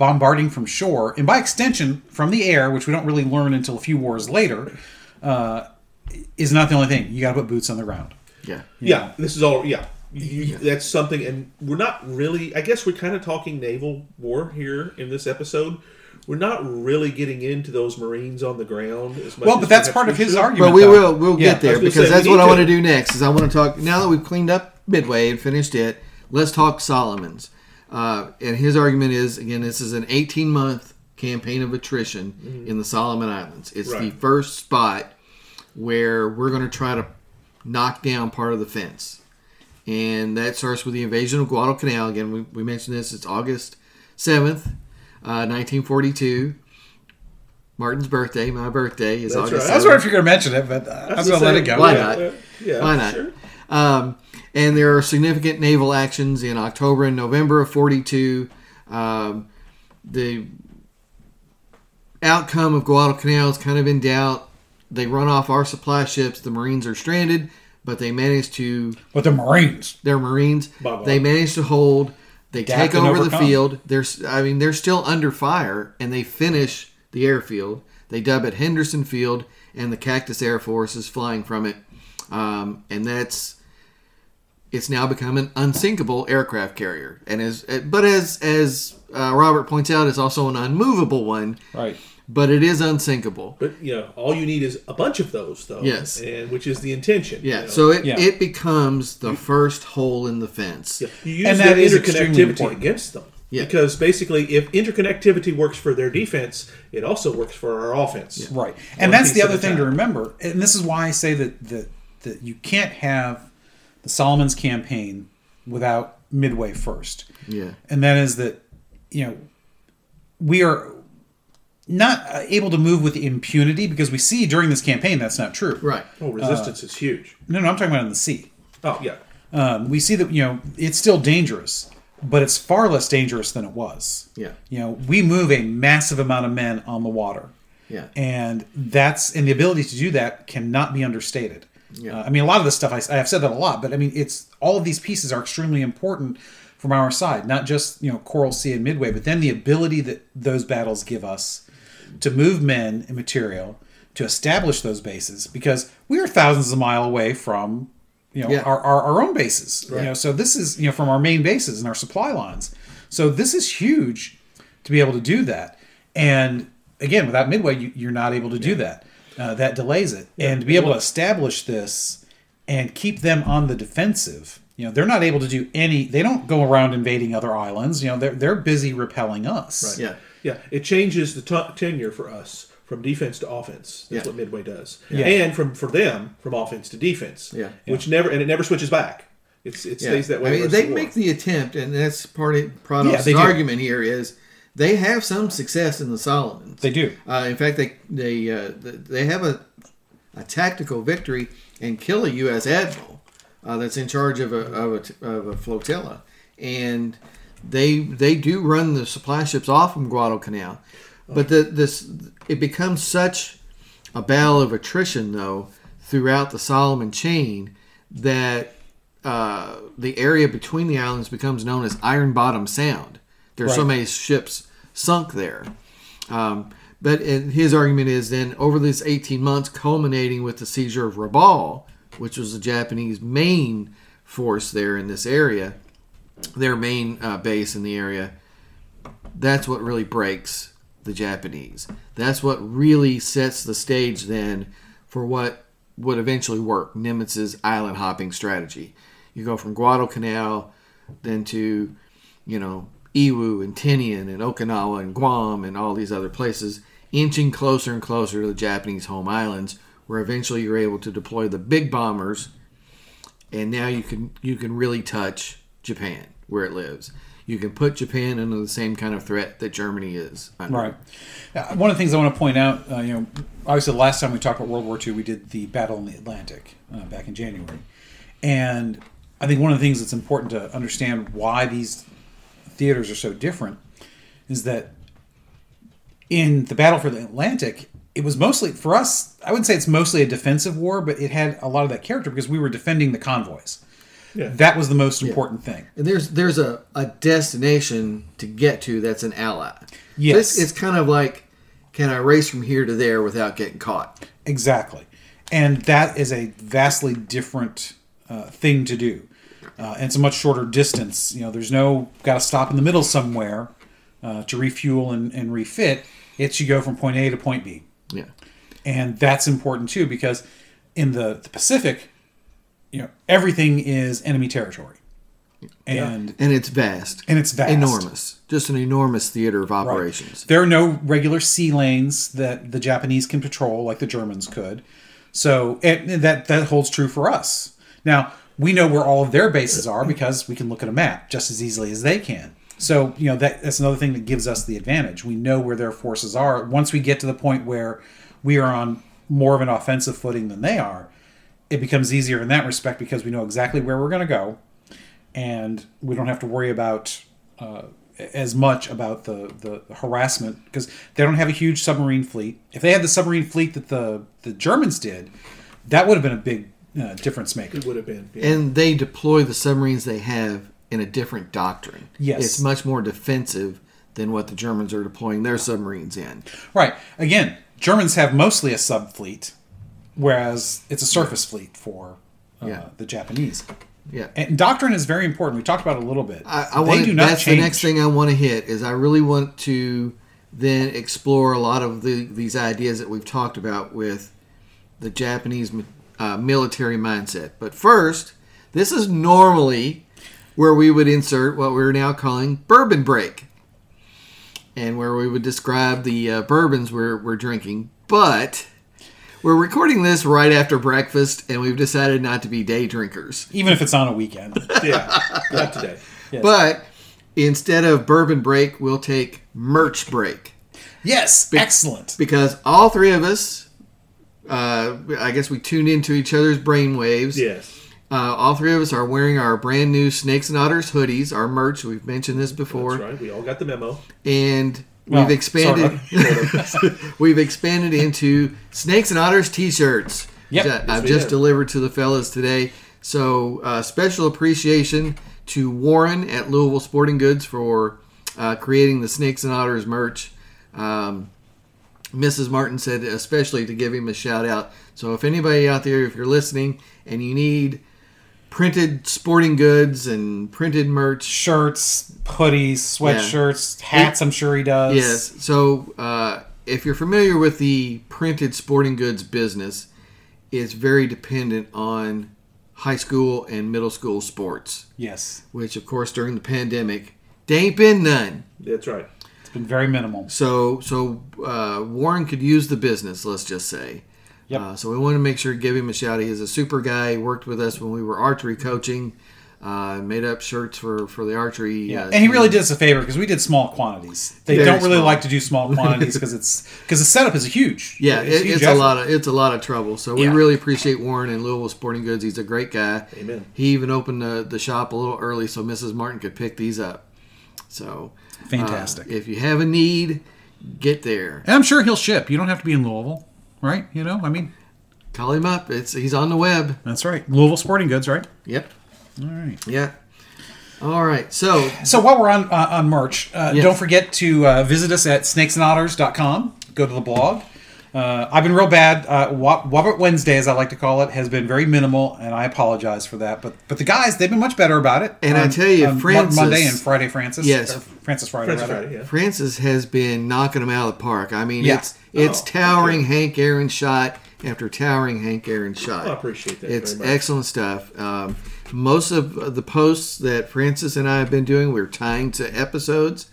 bombarding from shore, and by extension from the air, which we don't really learn until a few wars later, uh, is not the only thing. You got to put boots on the ground. Yeah. Yeah, this is all. Yeah, you, that's something, and we're not really. I guess we're kind of talking naval war here in this episode. We're not really getting into those Marines on the ground as much. Well, as but that's part of his should. argument. But we though. will we'll Yeah. get there I was gonna because say, that's what I want to- to do next. Is I want to talk now that we've cleaned up Midway and finished it. Let's talk Solomon's. Uh, and his argument is again, this is an 18 month campaign of attrition in the Solomon Islands. It's the first spot where we're going to try to knock down part of the fence. And that starts with the invasion of Guadalcanal. Again, we, we mentioned this. It's August 7th, uh, 1942. Martin's birthday. My birthday is That's August right. I was 7th. wondering if you're going to mention it, but uh, I was going to let it go. Why Yeah, not? Yeah, Why not? Sure. Um, and there are significant naval actions in October and November of 42. Um, the outcome of Guadalcanal is kind of in doubt. They run off our supply ships. The Marines are stranded, but they manage to, But the Marines. they're Marines. Bye-bye. They manage to hold. They Adapt take over the field. There's, I mean, they're still under fire, and they finish the airfield. They dub it Henderson Field, and the Cactus Air Force is flying from it. Um, and that's it's now become an unsinkable aircraft carrier, and as but as as uh, Robert points out, it's also an unmovable one Right. but it is unsinkable. But you know, all you need is a bunch of those, though. Yes. and which is the intention. Yeah, you know. so it, Yeah. it becomes the first hole in the fence. Yeah, you use And that that is interconnectivity against them. Yeah. Because basically, if interconnectivity works for their defense, it also works for our offense. Right. And One that's the other a thing to remember. And this is why I say that, that that you can't have the Solomon's campaign without Midway first. Yeah. And that is that, you know, we are not uh, able to move with impunity because we see during this campaign that's not true. Right. Oh, resistance is huge. No, no, I'm talking about in the sea. Oh, yeah. Um, we see that, you know, it's still dangerous, but it's far less dangerous than it was. Yeah. You know, we move a massive amount of men on the water. Yeah. and that's and the ability to do that cannot be understated. Yeah. Uh, I mean, a lot of this stuff I, I have said that a lot, but I mean, it's all of these pieces are extremely important from our side, not just you know Coral Sea and Midway, but then the ability that those battles give us to move men and material to establish those bases because we are thousands of mile away from you know Yeah. our, our, our own bases you know so this is you know from our main bases and our supply lines. So this is huge to be able to do that. And again without midway you, you're not able to do that uh, that delays it and to be able to establish this and keep them on the defensive you know they're not able to do any they don't go around invading other islands you know they're, they're busy repelling us Yeah. Yeah, it changes the t- tenure for us from defense to offense. That's Yeah. what Midway does. Yeah. And from for them from offense to defense. Yeah. Which never and it never switches back. It's it Yeah. stays that way. I mean, they the make the attempt, and that's part of Yeah, Prados' they do. argument here is they have some success in the Solomons. they do Uh, in fact, they they uh, they have a a tactical victory and kill a U.S. admiral uh, that's in charge of a, of a of a flotilla, and they they do run the supply ships off from Guadalcanal, but the, this it becomes such a battle of attrition though throughout the Solomon chain that uh, the area between the islands becomes known as Iron Bottom Sound. There are so many ships sunk there. Um, but and his argument is then over this 18 months, culminating with the seizure of Rabaul, which was the Japanese main force there in this area, their main uh, base in the area, that's what really breaks the Japanese. That's what really sets the stage then for what would eventually work Nimitz's island hopping strategy. You go from Guadalcanal then to, you know, Iwo and Tinian and Okinawa and Guam and all these other places, inching closer and closer to the Japanese home islands, where eventually you're able to deploy the big bombers, and now you can you can really touch Japan where it lives. You can put Japan under the same kind of threat that Germany is. Under. Right. Uh, one of the things I want to point out, uh, you know, obviously the last time we talked about World War II, we did the Battle in the Atlantic uh, back in January, and I think one of the things that's important to understand why these theaters are so different is that in the Battle for the Atlantic, it was mostly for us. I wouldn't say it's mostly a defensive war, but it had a lot of that character because we were defending the convoys. Yeah. That was the most important thing. And there's there's a, a destination to get to that's an ally. Yes. This it's kind of like can I race from here to there without getting caught? Exactly. And that is a vastly different uh, thing to do. Uh, and it's a much shorter distance. You know, there's no got to stop in the middle somewhere uh, to refuel and, and refit. It's you go from point A to point B. Yeah. And that's important too because in the, the Pacific, you know, everything is enemy territory. And And it's vast. and it's vast. Enormous. Just an enormous theater of operations. There are no regular sea lanes that the Japanese can patrol like the Germans could. So and that that holds true for us. Now we know where all of their bases are because we can look at a map just as easily as they can. So you know that that's another thing that gives us the advantage. We know where their forces are. Once we get to the point where we are on more of an offensive footing than they are, it becomes easier in that respect because we know exactly where we're going to go, and we don't have to worry about uh, as much about the, the harassment because they don't have a huge submarine fleet. If they had the submarine fleet that the the Germans did, that would have been a big uh, difference maker. It would have been. yeah. And they deploy the submarines they have in a different doctrine. Yes. It's much more defensive than what the Germans are deploying their submarines in. Right. Again, Germans have mostly a sub fleet, whereas it's a surface fleet for uh, Yeah. the Japanese. Yeah. And doctrine is very important. We talked about it a little bit. I, I they want do not that's change. the next thing I want to hit is I really want to then explore a lot of the, these ideas that we've talked about with the Japanese uh, military mindset. But first, this is normally where we would insert what we're now calling bourbon break, and where we would describe the uh, bourbons we're, we're drinking. But we're recording this right after breakfast, and we've decided not to be day drinkers. Even if it's on a weekend. Yeah, not today. Yes. But instead of bourbon break, we'll take merch break yes, excellent. because all three of us, uh, I guess we tuned into each other's brainwaves. Yes. Uh, all three of us are wearing our brand new Snakes and Otters hoodies, our merch. We've mentioned this before, That's right. We all got the memo. and we've expanded. sort we've expanded into Snakes and Otters T-shirts. Yep. that I've just have. delivered to the fellas today. So uh, special appreciation to Warren at Louisville Sporting Goods for uh, creating the Snakes and Otters merch. Um, Mrs. Martin said especially to give him a shout out. So if anybody out there, if you're listening and you need printed sporting goods and printed merch, Shirts, hoodies, sweatshirts, hats, I'm sure he does. Yes. So uh, if you're familiar with the printed sporting goods business, it's very dependent on high school and middle school sports, Yes. which of course during the pandemic, they ain't been none. That's right. It's been very minimal. So so uh, Warren could use the business, let's just say. Yep. Uh, so we want to make sure to give him a shout. He's a super guy. He worked with us when we were archery coaching. Uh, made up shirts for for the archery. Yeah, uh, and he really did us a favor because we did small quantities. They Very don't really small. like to do small quantities because it's because the setup is huge. Yeah, it's, it, huge it's a lot of it's a lot of trouble. So we Yeah. really appreciate Warren and Louisville Sporting Goods. He's a great guy. Amen. He even opened the, the shop a little early so Mrs. Martin could pick these up. So uh, Fantastic. if you have a need, get there. And I'm sure he'll ship. You don't have to be in Louisville, right? You know, I mean, Call him up. It's he's on the web. that's right. Louisville Sporting Goods, right? Yep. All right. Yeah. All right. So So while we're on uh, on merch, uh, Yes. don't forget to uh, visit us at snakesandotters.com. Go to the blog. Uh, I've been real bad. Uh, Wa- Wobbit Wednesday, as I like to call it, has been very minimal, and I apologize for that. But but the guys, they've been much better about it. And I tell you, Francis- Monday and Friday, Francis. Yes. Francis Friday. Friends rather. Friday, yeah. Francis has been knocking them out of the park. I mean, Yeah. it's it's Oh, towering Hank Aaron shot after towering Hank Aaron shot. I appreciate that It's very much. excellent stuff. Um, most of the posts that Francis and I have been doing, we're tying to episodes Not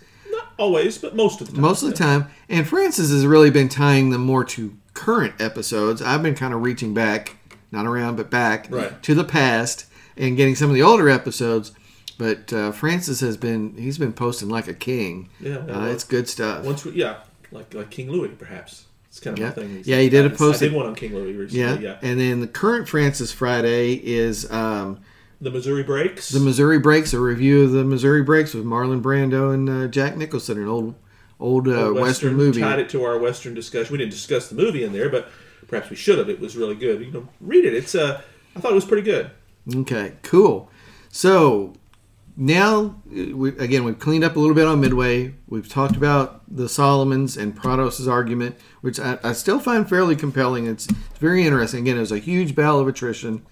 always, but most of the time. most of the time. And Francis has really been tying them more to current episodes. I've been kind of reaching back, not around, but back Right. to the past and getting some of the older episodes. But uh, Francis has been, he's been posting like a king. Yeah, yeah, uh, it's good stuff. Once we, yeah, like like King Louis, perhaps. It's kind of Yeah. thing. Yeah, he did a post- I did one on King Louis recently. yeah. Yeah, And then the current Francis Friday is um, the Missouri breaks. the Missouri Breaks, a review of the Missouri Breaks with Marlon Brando and uh, Jack Nicholson, an old old uh, Old Western, movie. We tied it to our Western discussion. We didn't discuss the movie in there, but perhaps we should have. It was really good. You know, read it. It's uh, I thought it was pretty good. Okay, cool. So now, uh, we, again, we've cleaned up a little bit on Midway. We've talked about the Solomons and Prados' argument, which I, I still find fairly compelling. It's, it's very interesting. Again, it was a huge battle of attrition.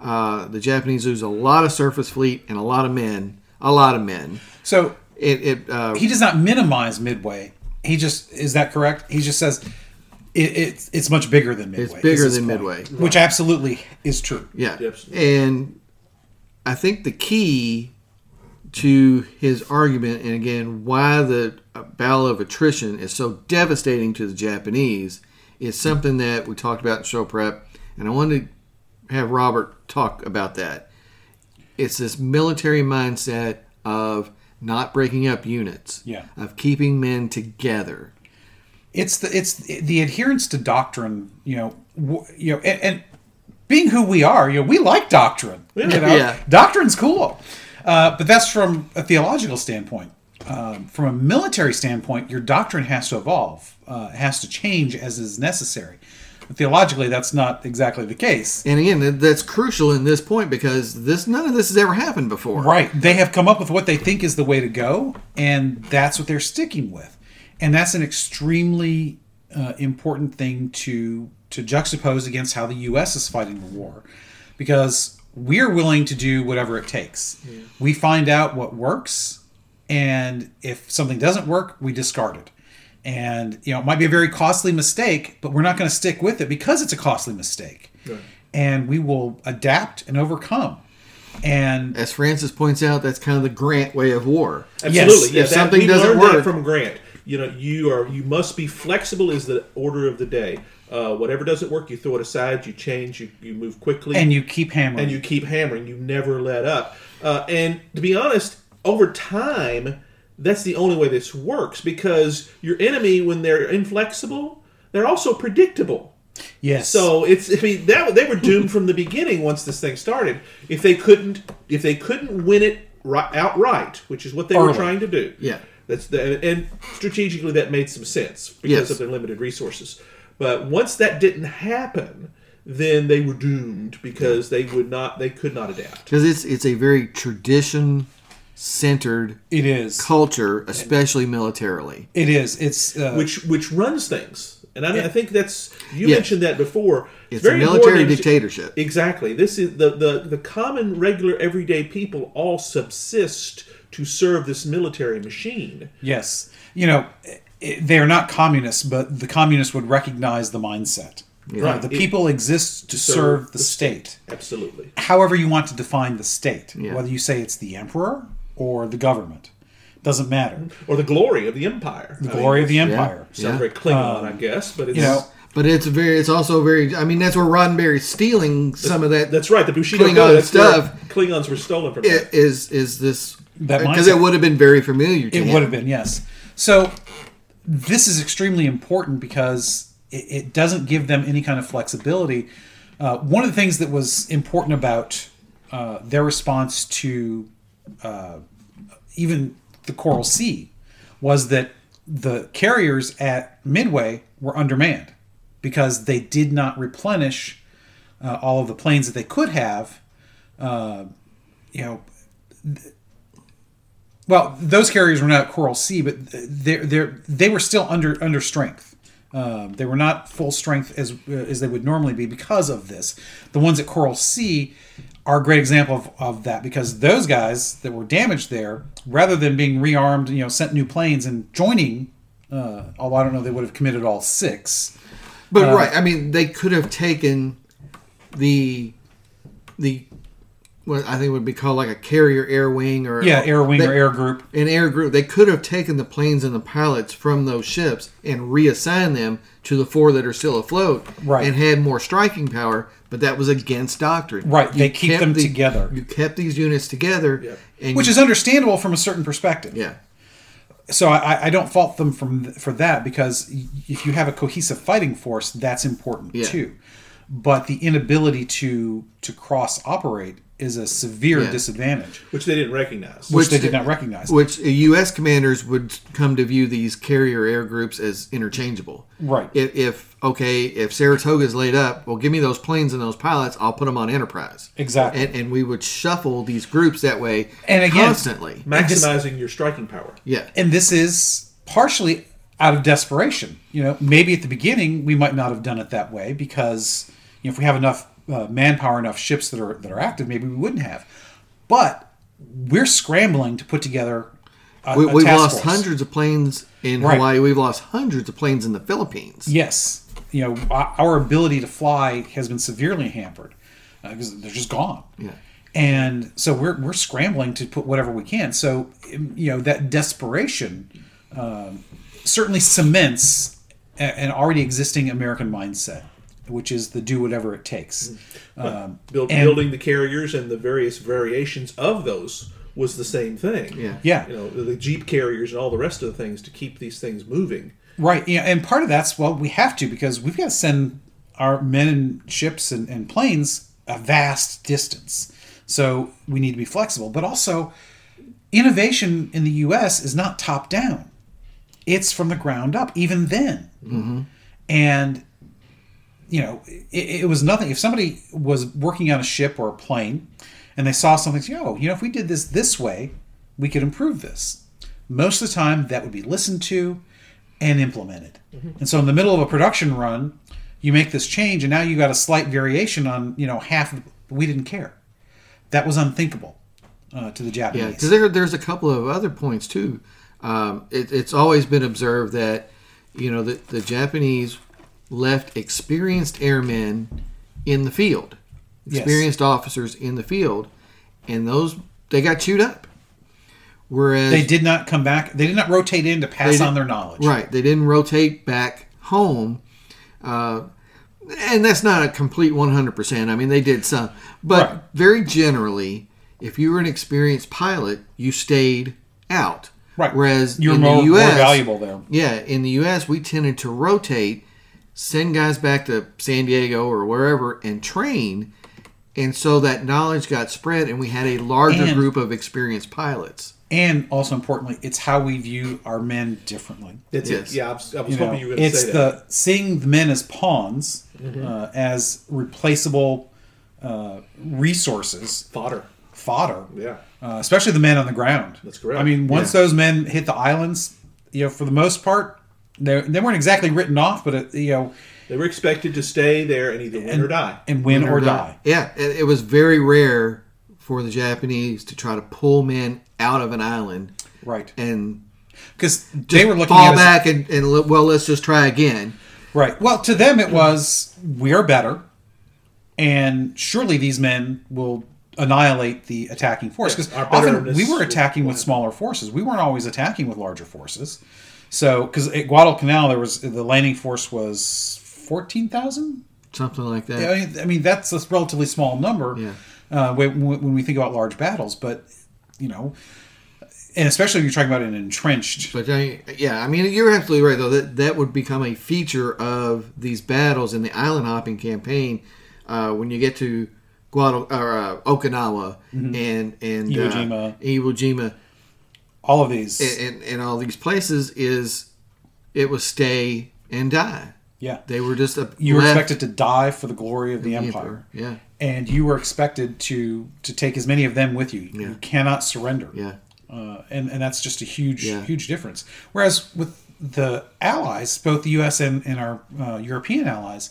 Uh, the Japanese lose a lot of surface fleet and a lot of men. A lot of men. So It, it uh, he does not minimize Midway. He just is that correct? He just says it, it's it's much bigger than Midway. It's bigger than point. Midway. which absolutely is true. Yeah. Yep. And I think the key to his argument, and again, why the battle of attrition is so devastating to the Japanese, is something that we talked about in show prep, and I wanted to have Robert talk about that. It's this military mindset of not breaking up units, Yeah. of keeping men together. It's the it's the adherence to doctrine. You know, w- you know, and, and being who we are, you know, we like doctrine. You know, Yeah. doctrine's cool, uh, but that's from a theological standpoint. Um, from a military standpoint, your doctrine has to evolve, uh, has to change as is necessary. Theologically, that's not exactly the case. And again, that's crucial in this point because this none of this has ever happened before. Right. They have come up with what they think is the way to go, and that's what they're sticking with. And that's an extremely uh, important thing to to juxtapose against how the U.S. is fighting the war, because we're willing to do whatever it takes. We find out what works, and if something doesn't work, we discard it. And you know, it might be a very costly mistake, but we're not going to stick with it because it's a costly mistake. And we will adapt and overcome. And As Francis points out, that's kind of the Grant way of war. Absolutely. yeah, if that- something we doesn't learned that work- from Grant, you know, you are you must be flexible is the order of the day. Uh, whatever doesn't work, you throw it aside, you change, you, you move quickly, and you keep hammering. and you keep hammering. You never let up. Uh, and to be honest, over time, that's the only way this works because your enemy, when they're inflexible, they're also predictable. yes. So it's I mean that they were doomed from the beginning once this thing started. If they couldn't if they couldn't win it right, outright, which is what they were trying to do. Yeah. That's the and strategically that made some sense because Yes. of their limited resources. But once that didn't happen, then they were doomed because they would not they could not adapt. Because it's it's a very tradition centered it is. culture, especially militarily. It is. It's uh, Which which runs things. And I, I think that's you Yes. mentioned that before. It's a military dictatorship. Exactly. This is the, the the common, regular, everyday people all subsist to serve this military machine. yes. You know, they are not communists, but the communists would recognize the mindset. You know, Right. the It- people exist to serve serve the the state. Absolutely. However, you want to define the state, Yeah. whether you say it's the emperor or the government, doesn't matter. Or the glory of the empire. The glory of the empire. Sounds Yeah. very Klingon, I guess, but it's you know, But it's very it's also very I mean that's where Roddenberry's stealing some of that that's right. The Bushido Klingon Code, that's stuff. Klingons were stolen from. i- that. is is this That because it would have been very familiar to It him. would have been, yes. So this is extremely important because it, it doesn't give them any kind of flexibility. Uh, one of the things that was important about uh, their response to uh, even the Coral Sea was that the carriers at Midway were undermanned because they did not replenish uh, all of the planes that they could have. Uh, you know, well, those carriers were not Coral Sea, but they they they were still under under strength. Um, they were not full strength as uh, as they would normally be because of this. The ones at Coral Sea are a great example of, of that because those guys that were damaged there, rather than being rearmed, you know, sent new planes and joining. Uh, although I don't know, they would have committed all six. But Uh, right, I mean, they could have taken the the what I think would be called like a carrier air wing or Yeah, air wing they- or air group. an air group. They could have taken the planes and the pilots from those ships and reassigned them to the four that are still afloat, Right. And had more striking power. But that was against doctrine, Right, they keep kept them the- together. You kept these units together, Yeah. and Which you- is understandable from a certain perspective. yeah, so I, I don't fault them from for that because if you have a cohesive fighting force, that's important Yeah. too. But the inability to to cross operate is a severe Yeah. disadvantage, which they didn't recognize. which, Which- they did not recognize. which uh, U.S. commanders would come to view these carrier air groups as interchangeable. Right. If, if okay, if Saratoga's laid up, well, give me those planes and those pilots. I'll put them on Enterprise. Exactly. And, and we would shuffle these groups that way And again- constantly. maximizing your striking power. Yeah. and this is partially out of desperation. You know, maybe at the beginning we might not have done it that way because you know if we have enough uh, manpower, enough ships that are that are active, maybe we wouldn't have. But we're scrambling to put together. A, We, task lost force. hundreds of planes in Right. Hawaii. We've lost hundreds of planes in the Philippines. Yes, you know our ability to fly has been severely hampered because they're just gone. Yeah. And so we're we're scrambling to put whatever we can. So um, you know that desperation um, certainly cements a- an already existing American mindset, which is the do whatever it takes. Um, Build, and- building the carriers and the various variations of those was the same thing. Yeah. Yeah. You know, the, the Jeep carriers and all the rest of the things to keep these things moving. Right. Yeah, and part of that's well, we have to because we've got to send our men and ships and, and planes a vast distance. So we need to be flexible. But also, innovation in the U.S. is not top down; it's from the ground up. Even then, and you know, it, it was nothing. If somebody was working on a ship or a plane, and they saw something, say, oh, you know, if we did this this way, we could improve this. Most of the time, that would be listened to and implemented. And so, in the middle of a production run, you make this change, and now you got a slight variation on, you know, half. Of, we didn't care. That was unthinkable uh, to the Japanese. Yeah, because there, there's a couple of other points too. Um, it, it's always been observed that you know, the, the Japanese left experienced airmen in the field, Yes. experienced officers in the field, and those they got chewed up. Whereas They did not come back. They did not rotate in to pass on their knowledge. Right. They didn't rotate back home. Uh, and that's not a complete 100%. I mean, they did some. But Right. very generally, if you were an experienced pilot, you stayed out. Right. Whereas You're in more, the U.S., more valuable there. Yeah, in the U.S., we tended to rotate, send guys back to San Diego or wherever and train. And so that knowledge got spread, and we had a larger And- group of experienced pilots. And also importantly, it's how we view our men differently. That's Yes. it. Yeah, I was, I was You know, hoping you were going to it's the seeing the men as pawns, Mm-hmm. uh, as replaceable uh, resources, Fodder. fodder. Yeah. uh, especially the men on the ground. That's correct. I mean, once Yeah. those men hit the islands, you know, for the most part, they they weren't exactly written off, but it, you know, They were expected to stay there and either win or die. and win or die. Yeah, it, it was very rare for the Japanese to try to pull men out of an island Right, and because they were looking fall at it as- back and, and well, let's just try again. right. Well, to them, it was we are better, and surely these men will annihilate the attacking force because our often we were will- attacking with smaller forces. We weren't always attacking with larger forces. So, because at Guadalcanal, there was the landing force was fourteen thousand. Something like that. I mean, I mean that's a relatively small number Yeah. uh, when, when we think about large battles. But you know, and especially when you're talking about an entrenched. But I, yeah, I mean, you're absolutely right though. That that would become a feature of these battles in the island hopping campaign uh, when you get to Guadal- or uh, Okinawa and and Iwo Jima. uh, Iwo Jima All of these, in, and, and all these places is it was stay and die. yeah, They were just a you were left expected to die for the glory of the empire, emperor. Yeah, and you were expected to to take as many of them with you. You cannot surrender. yeah, uh, and and that's just a huge Yeah. huge difference. Whereas with the allies, both the U.S. and, and our uh, European allies,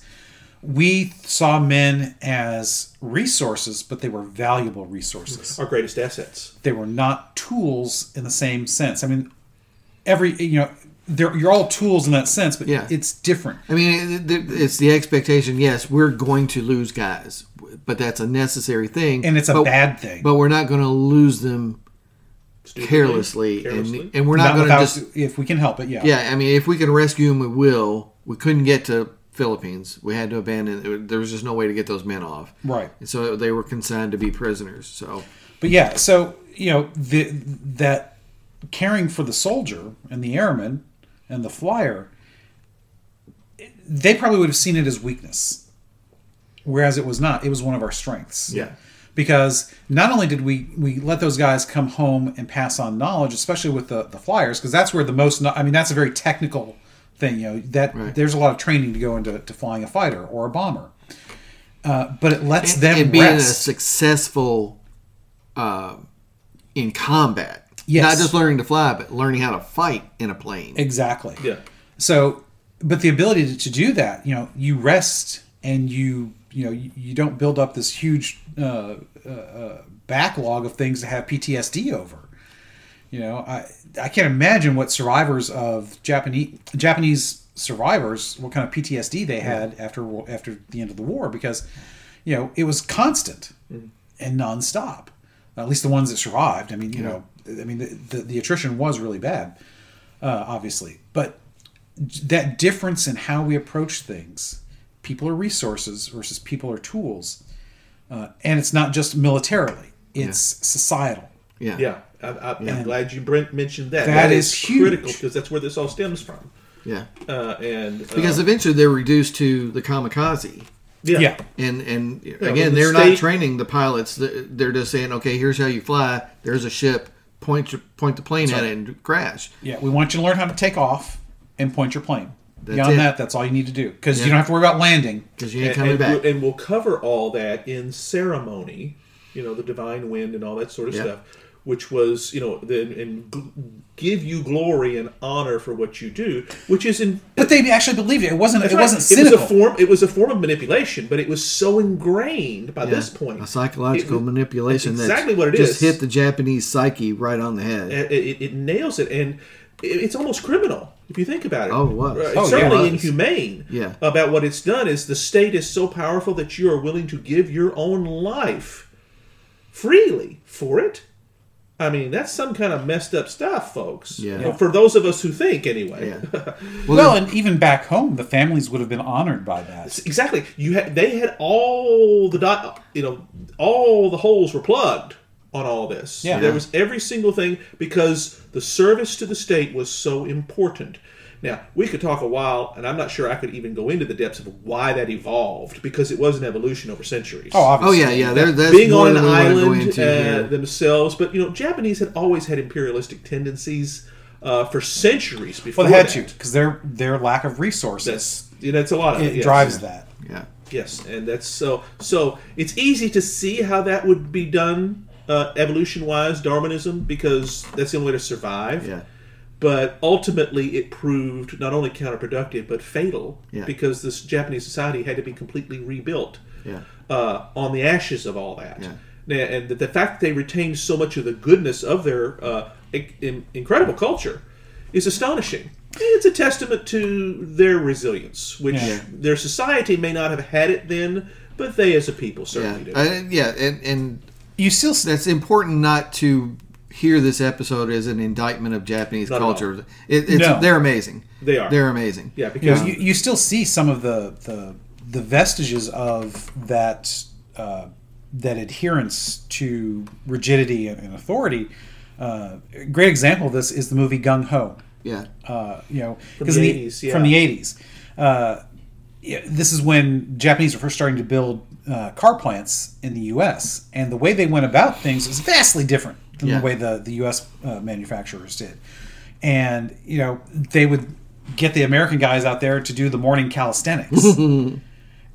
we saw men as resources, but they were valuable resources. Our greatest assets. They were not tools in the same sense. I mean, every you know, they're, you're all tools in that sense, but Yeah. it's different. I mean, it, it- it's the expectation. Yes, we're going to lose guys, but that's a necessary thing, And it's a but, bad thing. But we're not going to lose them Stupidly, carelessly, carelessly. And, and we're Not not going to just. if we can help it, yeah. Yeah, I mean, if we can rescue them, we will. We couldn't get to Philippines. We had to abandon. There was just no way to get those men off. Right. And so they were consigned to be prisoners. So But yeah, so you know the, that caring for the soldier and the airman and the flyer, they probably would have seen it as weakness, whereas it was not. It was one of our strengths. Yeah. Because not only did we we let those guys come home and pass on knowledge, especially with the the flyers, because that's where the most. I mean, that's a very technical thing. You know that Right. there's a lot of training to go into to flying a fighter or a bomber. Uh, but it lets and, them and being a successful uh, in combat. Yes. Not just learning to fly, but learning how to fight in a plane. Exactly. Yeah. So, but the ability to, to do that, you know, you rest and you, you know, you, you don't build up this huge uh, uh, uh, backlog of things to have PTSD over. You know, I I can't imagine what survivors of Japanese Japanese survivors what kind of PTSD they had after after the end of the war because, you know, it was constant and nonstop. At least the ones that survived. I mean, you know, I mean, the, the, the attrition was really bad, uh, obviously, but that difference in how we approach things people are resources versus people are tools uh, and it's not just militarily it's societal yeah. Yeah. I, I, I'm glad you Brent mentioned that. That that is is, huge. critical because that's where this all stems from. Yeah. Uh, and uh, Because eventually they're reduced to the kamikaze. yeah, yeah And and when again, the they're not training the pilots. They're they're just saying, okay, here's how you fly. There's a ship. Point your, point the plane at it and crash. yeah we want you to learn how to take off and point your plane That's beyond it. that that's all you need to do because Yeah. you don't have to worry about landing Because you ain't and, coming and back. We'll, and we'll cover all that in ceremony. You know, the divine wind and all that sort of Yeah. stuff, which was you know then and g- give you glory and honor for what you do, which is in but they actually believed it it wasn't it right. wasn't cynical. It was a form. It was a form of manipulation, but it was so ingrained by Yeah. this point. a psychological It- manipulation that's that exactly what it just is. hit the Japanese psyche right on the head. It, it, it nails it, and it- it's almost criminal if you think about it. Oh, it was. Uh, Oh, it's yeah, it certainly inhumane. Yeah. About what it's done is the state is so powerful that you are willing to give your own life freely for it. I mean, that's some kind of messed up stuff, folks. Yeah. Well, For those of us who think, anyway. Yeah. Well, and even back home, the families would have been honored by that. exactly. You had they had all the dot, you know, all the holes were plugged on all this. Yeah. There was every single thing because the service to the state was so important. Now, we could talk a while, and I'm not sure I could even go into the depths of why that evolved because it was an evolution over centuries. Oh, Oh yeah, yeah. There, that's being more on an than we wanna go island into uh, here. themselves, but you know, Japanese had always had imperialistic tendencies uh, for centuries before. Well, they had that. to because their their lack of resources That's you know, it's a lot of it yes. drives that. Yeah. Yes, and that's so. So it's easy to see how that would be done uh, evolution-wise, Darwinism, because that's the only way to survive. Yeah. But ultimately, it proved not only counterproductive but fatal Yeah. because this Japanese society had to be completely rebuilt Yeah. uh, on the ashes of all that. Yeah. And the, fact that they retained so much of the goodness of their uh, in- in- incredible culture is astonishing. It's a testament to their resilience, which their society may not have had it then, but they as a people certainly do. Uh, yeah. And, and You still that's important not to hear this episode as an indictment of Japanese Not culture. It, it's, No. They're amazing. They are. They're amazing. yeah, because know, you, you still see some of the the, the vestiges of that uh, that adherence to rigidity and, and authority. Uh, a great example of this is the movie Gung Ho. Yeah. Uh, you know, From 'cause the in 80s, yeah. from the eighties. Uh, yeah, this is when Japanese were first starting to build uh, car plants in the U.S. and the way they went about things was vastly different than Yeah. the way the the U.S. Uh, manufacturers did. And you know, they would get the American guys out there to do the morning calisthenics.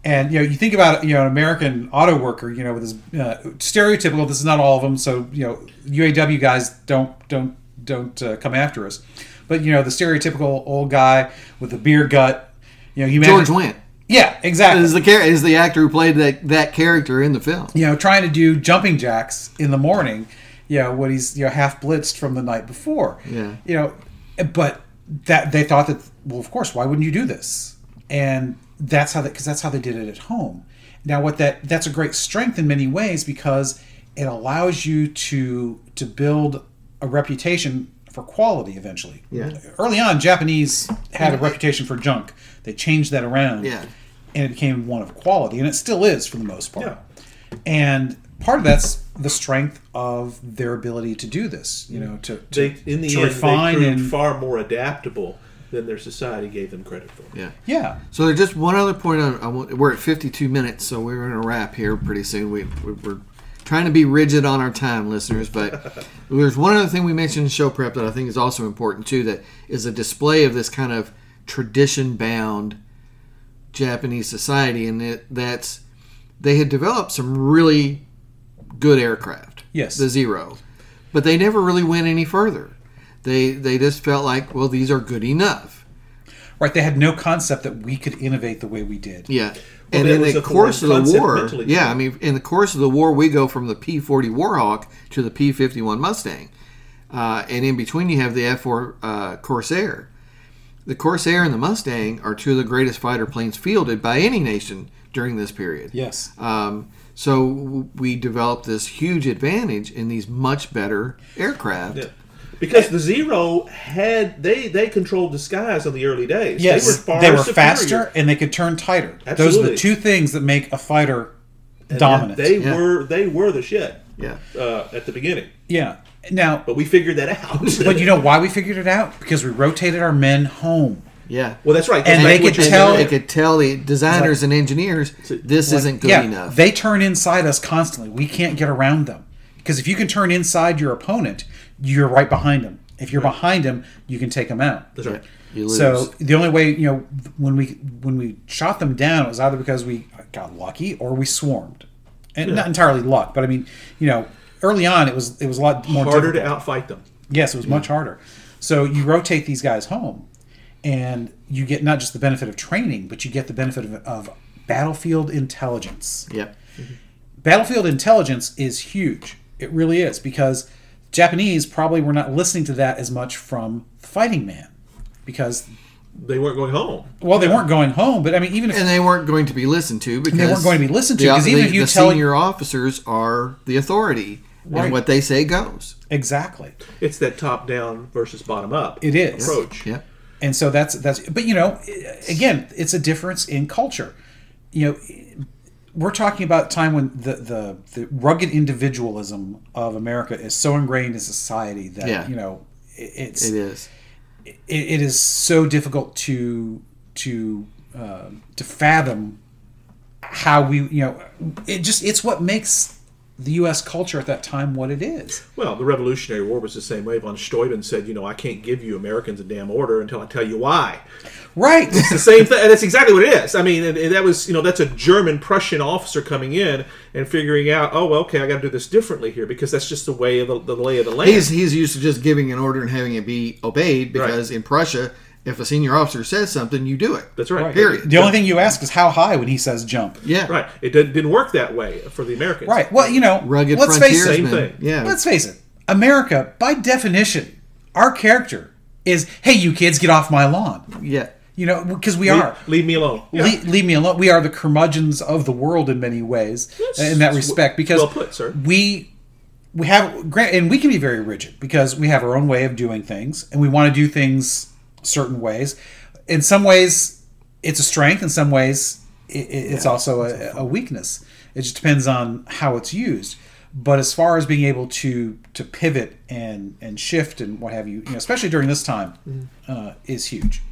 And you know, you think about you know an American auto worker, you know, with his uh, stereotypical. This is not all of them, so you know, UAW guys don't don't don't uh, come after us. But you know, the stereotypical old guy with the beer gut. You know, he George Wendt Yeah, exactly. is the char- is the actor who played that that character in the film. you know, trying to do jumping jacks in the morning, you know, when he's you know half blitzed from the night before. Yeah. You know, but that they thought that well, of course, why wouldn't you do this? And that's how that because that's how they did it at home. Now, what that that's a great strength in many ways because it allows you to to build a reputation for quality eventually. Yeah. Early on, Japanese had a reputation for junk. They changed that around Yeah. and it became one of quality, and it still is for the most part. Yeah. And part of that's the strength of their ability to do this. You know, to, to, they in the to end refine they proved and far more adaptable than their society gave them credit for. Yeah. yeah, So there's just one other point. I, I want, we're at 52 minutes, so we're going to wrap here pretty soon. We, we, we're trying to be rigid on our time, listeners, but there's one other thing we mentioned in show prep that I think is also important too. That is a display of this kind of tradition-bound Japanese society, and it, that's they had developed some really good aircraft. Yes. the Zero, but they never really went any further. They they just felt like, well, these are good enough. right. They had no concept that we could innovate the way we did. Yeah. Well, and in the course of the war, mentally, yeah. I mean, in the course of the war, we go from the P 40 Warhawk to the P 51 Mustang. Uh, and in between, you have the F 4 uh, Corsair. The Corsair and the Mustang are two of the greatest fighter planes fielded by any nation during this period. Yes. Um, so we developed this huge advantage in these much better aircraft. Yeah. Because the Zero had they they controlled the skies on the early days. Yes, they were far they were faster and they could turn tighter. Absolutely. Those are the two things that make a fighter And dominant. They Yeah. were they were the shit Yeah. uh, at the beginning, yeah. Now, but we figured that out. but you know why we figured it out? Because we rotated our men home. Yeah. well, that's right. And they could tell- They could tell the designers and engineers this isn't good yeah, enough. They turn inside us constantly. We can't get around them. Because if you can turn inside your opponent, you're right behind them. If you're behind them, you can take them out. That's right. So the only way, you know, when we when we shot them down, it was either because we got lucky or we swarmed, and not entirely luck, but I mean, you know, early on it was it was a lot more Harder to outfight them. Yes, it was much harder. So you rotate these guys home, and you get not just the benefit of training, but you get the benefit of, of battlefield intelligence. Yep. Battlefield intelligence is huge. It really is because Japanese probably were not listening to that as much from Fighting Man because They weren't going home. well they weren't going home, but I mean even if and they weren't going to be listened to because they weren't going to be listened to, 'cause even the- if you the tell- senior officers are the authority, Right. and what they say goes. exactly It's that top down versus bottom up It is. approach. Yeah, and so that's that's but you know again it's a difference in culture you know we're talking about time when the the, the rugged individualism of america is so ingrained in society that Yeah. you know it, it's it is. it, it is so difficult to to uh, to fathom how we you know it just it's what makes the U.S. culture at that time what it is. Well, the Revolutionary War was the same way. Von Steuben said, you know, I can't give you Americans a damn order until I tell you why. Right. It's the same thing. And that's exactly what it is. I mean, and, and that was, you know, that's a German Prussian officer coming in and figuring out, oh, well, okay, I got to do this differently here because that's just the way of the, the lay of the land. He's he's used to just giving an order and having it be obeyed because in Prussia, if a senior officer says something, you do it. that's right. Right. Period. The only thing you ask is how high when he says jump. Yeah, Right. It didn't, didn't work that way for the Americans. Right. Well, you know, Rugged let's face frontiersman. it. Same thing. Yeah, Let's face it. America, by definition, our character is, "Hey, you kids, get off my lawn." yeah. You know, because we Leave, are. leave me alone. Yeah. Le- leave me alone. We are the curmudgeons of the world in many ways, Yes. in that respect, because Well put, sir. we we have grant, and we can be very rigid because we have our own way of doing things, and we want to do things certain ways. In some ways, it's a strength. In some ways, it, it's also a, a weakness. It just depends on how it's used. But as far as being able to to pivot and and shift and what have you, you know, especially during this time, uh, is huge.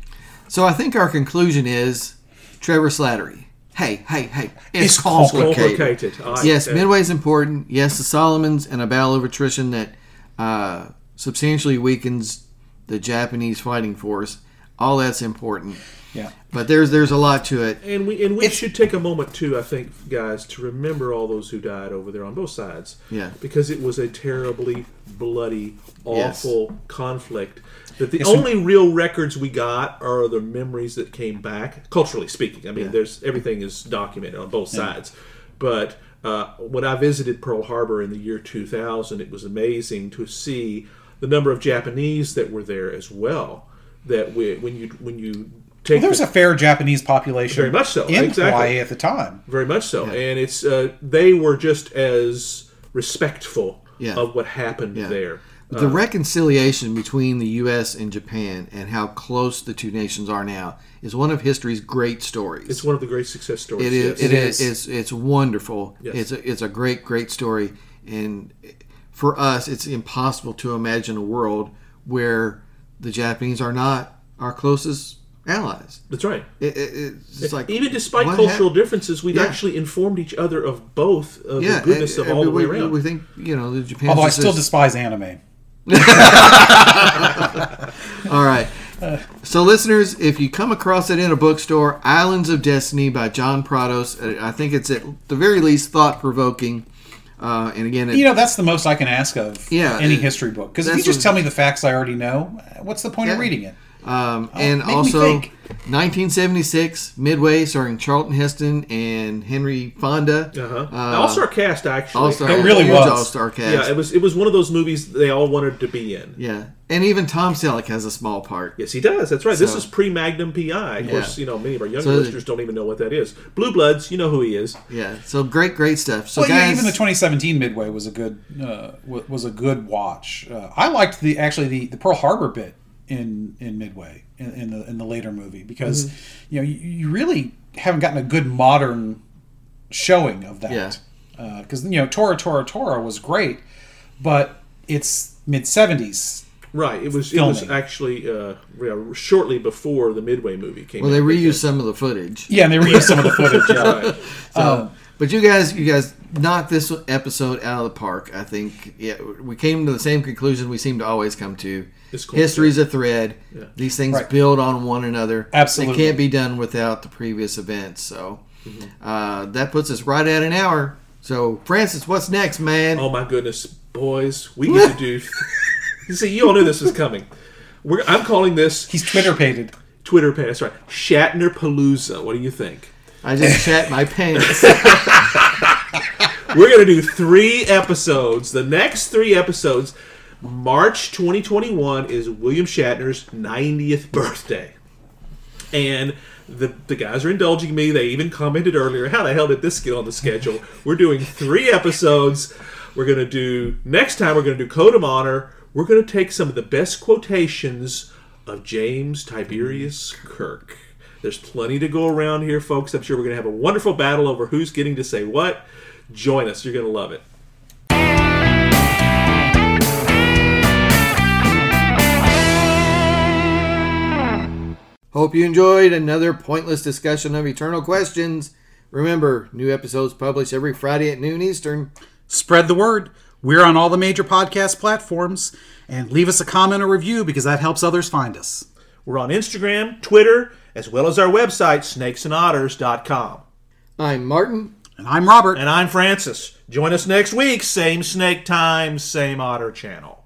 So I think our conclusion is Trevor Slattery. Hey, hey, hey! It's, It's complicated. Complicated. I like Yes, Midway is important. Yes, the Solomons and a battle of attrition that uh, substantially weakens the Japanese fighting force. All that's important. Yeah. But there's there's a lot to it. And we and we It's- should take a moment too, I think, guys, to remember all those who died over there on both sides. Yeah. Because it was a terribly bloody, Yes. awful conflict. That the Yes, and- only real records we got are the memories that came back, culturally speaking. I mean, Yeah. there's everything is documented on both sides. But uh, when I visited Pearl Harbor in the year 2000, it was amazing to see the number of Japanese that were there as well. That we, when you when you take Well, there was the- a fair Japanese population, Very much so, in exactly. Hawaii at the time. very much so, and it's uh, they were just as respectful Yeah. of what happened Yeah. there. The reconciliation between the U.S. and Japan and how close the two nations are now is one of history's great stories. It's one of the great success stories. It is. yes. It It is. is. It's, it's wonderful. Yes. It's a, it's a great, great story. And for us, it's impossible to imagine a world where the Japanese are not our closest allies. That's right. It, it, it's just like Even despite cultural hap- differences, we've Yeah. actually informed each other of both of yeah, the goodness uh, of all uh, the way we, around. We think you know the Japan. Although I still despise anime. All right. So, listeners, if you come across it in a bookstore, Islands of Destiny by John Prados, uh, I think it's at the very least thought provoking. Uh, and again, it, You know, that's the most I can ask of Yeah, any it- history book. Because if you just what- tell me the facts I already know, what's the point of reading it? Um, and also, 1976, Midway, starring Charlton Heston and Henry Fonda. uh-huh. Uh, All star cast actually. All-star, It really was. all-star cast. Yeah, it was. It was one of those movies they all wanted to be in. Yeah. and even Tom Selleck has a small part. Yes, he does. That's right. this is pre Magnum PI. Of course, you know many of our younger So- listeners don't even know what that is. Blue Bloods, you know who he is. Yeah, so great, great stuff. So well, yeah, guys, even the 2017 Midway was a good uh, was a good watch. Uh, I liked the actually the, the Pearl Harbor bit in in Midway in, in the in the later movie because Mm-hmm. you know you, you really haven't gotten a good modern showing of that because you know Tora Tora Tora was great, but it's mid 70s. Right. It was. It was actually uh, yeah, shortly before the Midway movie came. well, they out. reused some of the footage. Yeah, and they reused some of the footage. Yeah. Right. So, but you guys, you guys knocked this episode out of the park. I think. Yeah, we came to the same conclusion we seem to always come to. It's cool. History's a thread. Yeah. These things Right. build on one another. Absolutely. They can't be done without the previous events. So Mm-hmm. uh, that puts us right at an hour. So Francis, what's next, man? Oh my goodness, boys, we get to do. you see, you all knew this was coming. We're, I'm calling this He's Twitter pated. Twitter pants. Right, Shatner Palooza. What do you think? I just shat my pants. We're gonna do three episodes. The next three episodes, March 2021 is William Shatner's 90th birthday. And the, the guys are indulging me. They even commented earlier, how the hell did this get on the schedule? We're doing three episodes. We're going to do, next time, we're going to do Code of Honor. We're going to take some of the best quotations of James Tiberius Kirk. There's plenty to go around here, folks. I'm sure we're going to have a wonderful battle over who's getting to say what. Join us. You're going to love it. Hope you enjoyed another pointless discussion of eternal questions. Remember, new episodes published every Friday at noon Eastern. Spread the word. We're on all the major podcast platforms. And leave us a comment or review because that helps others find us. We're on Instagram, Twitter, as well as our website, snakesandotters.com. I'm Martin. And I'm Robert. And I'm Francis. Join us next week, same snake time, same otter channel.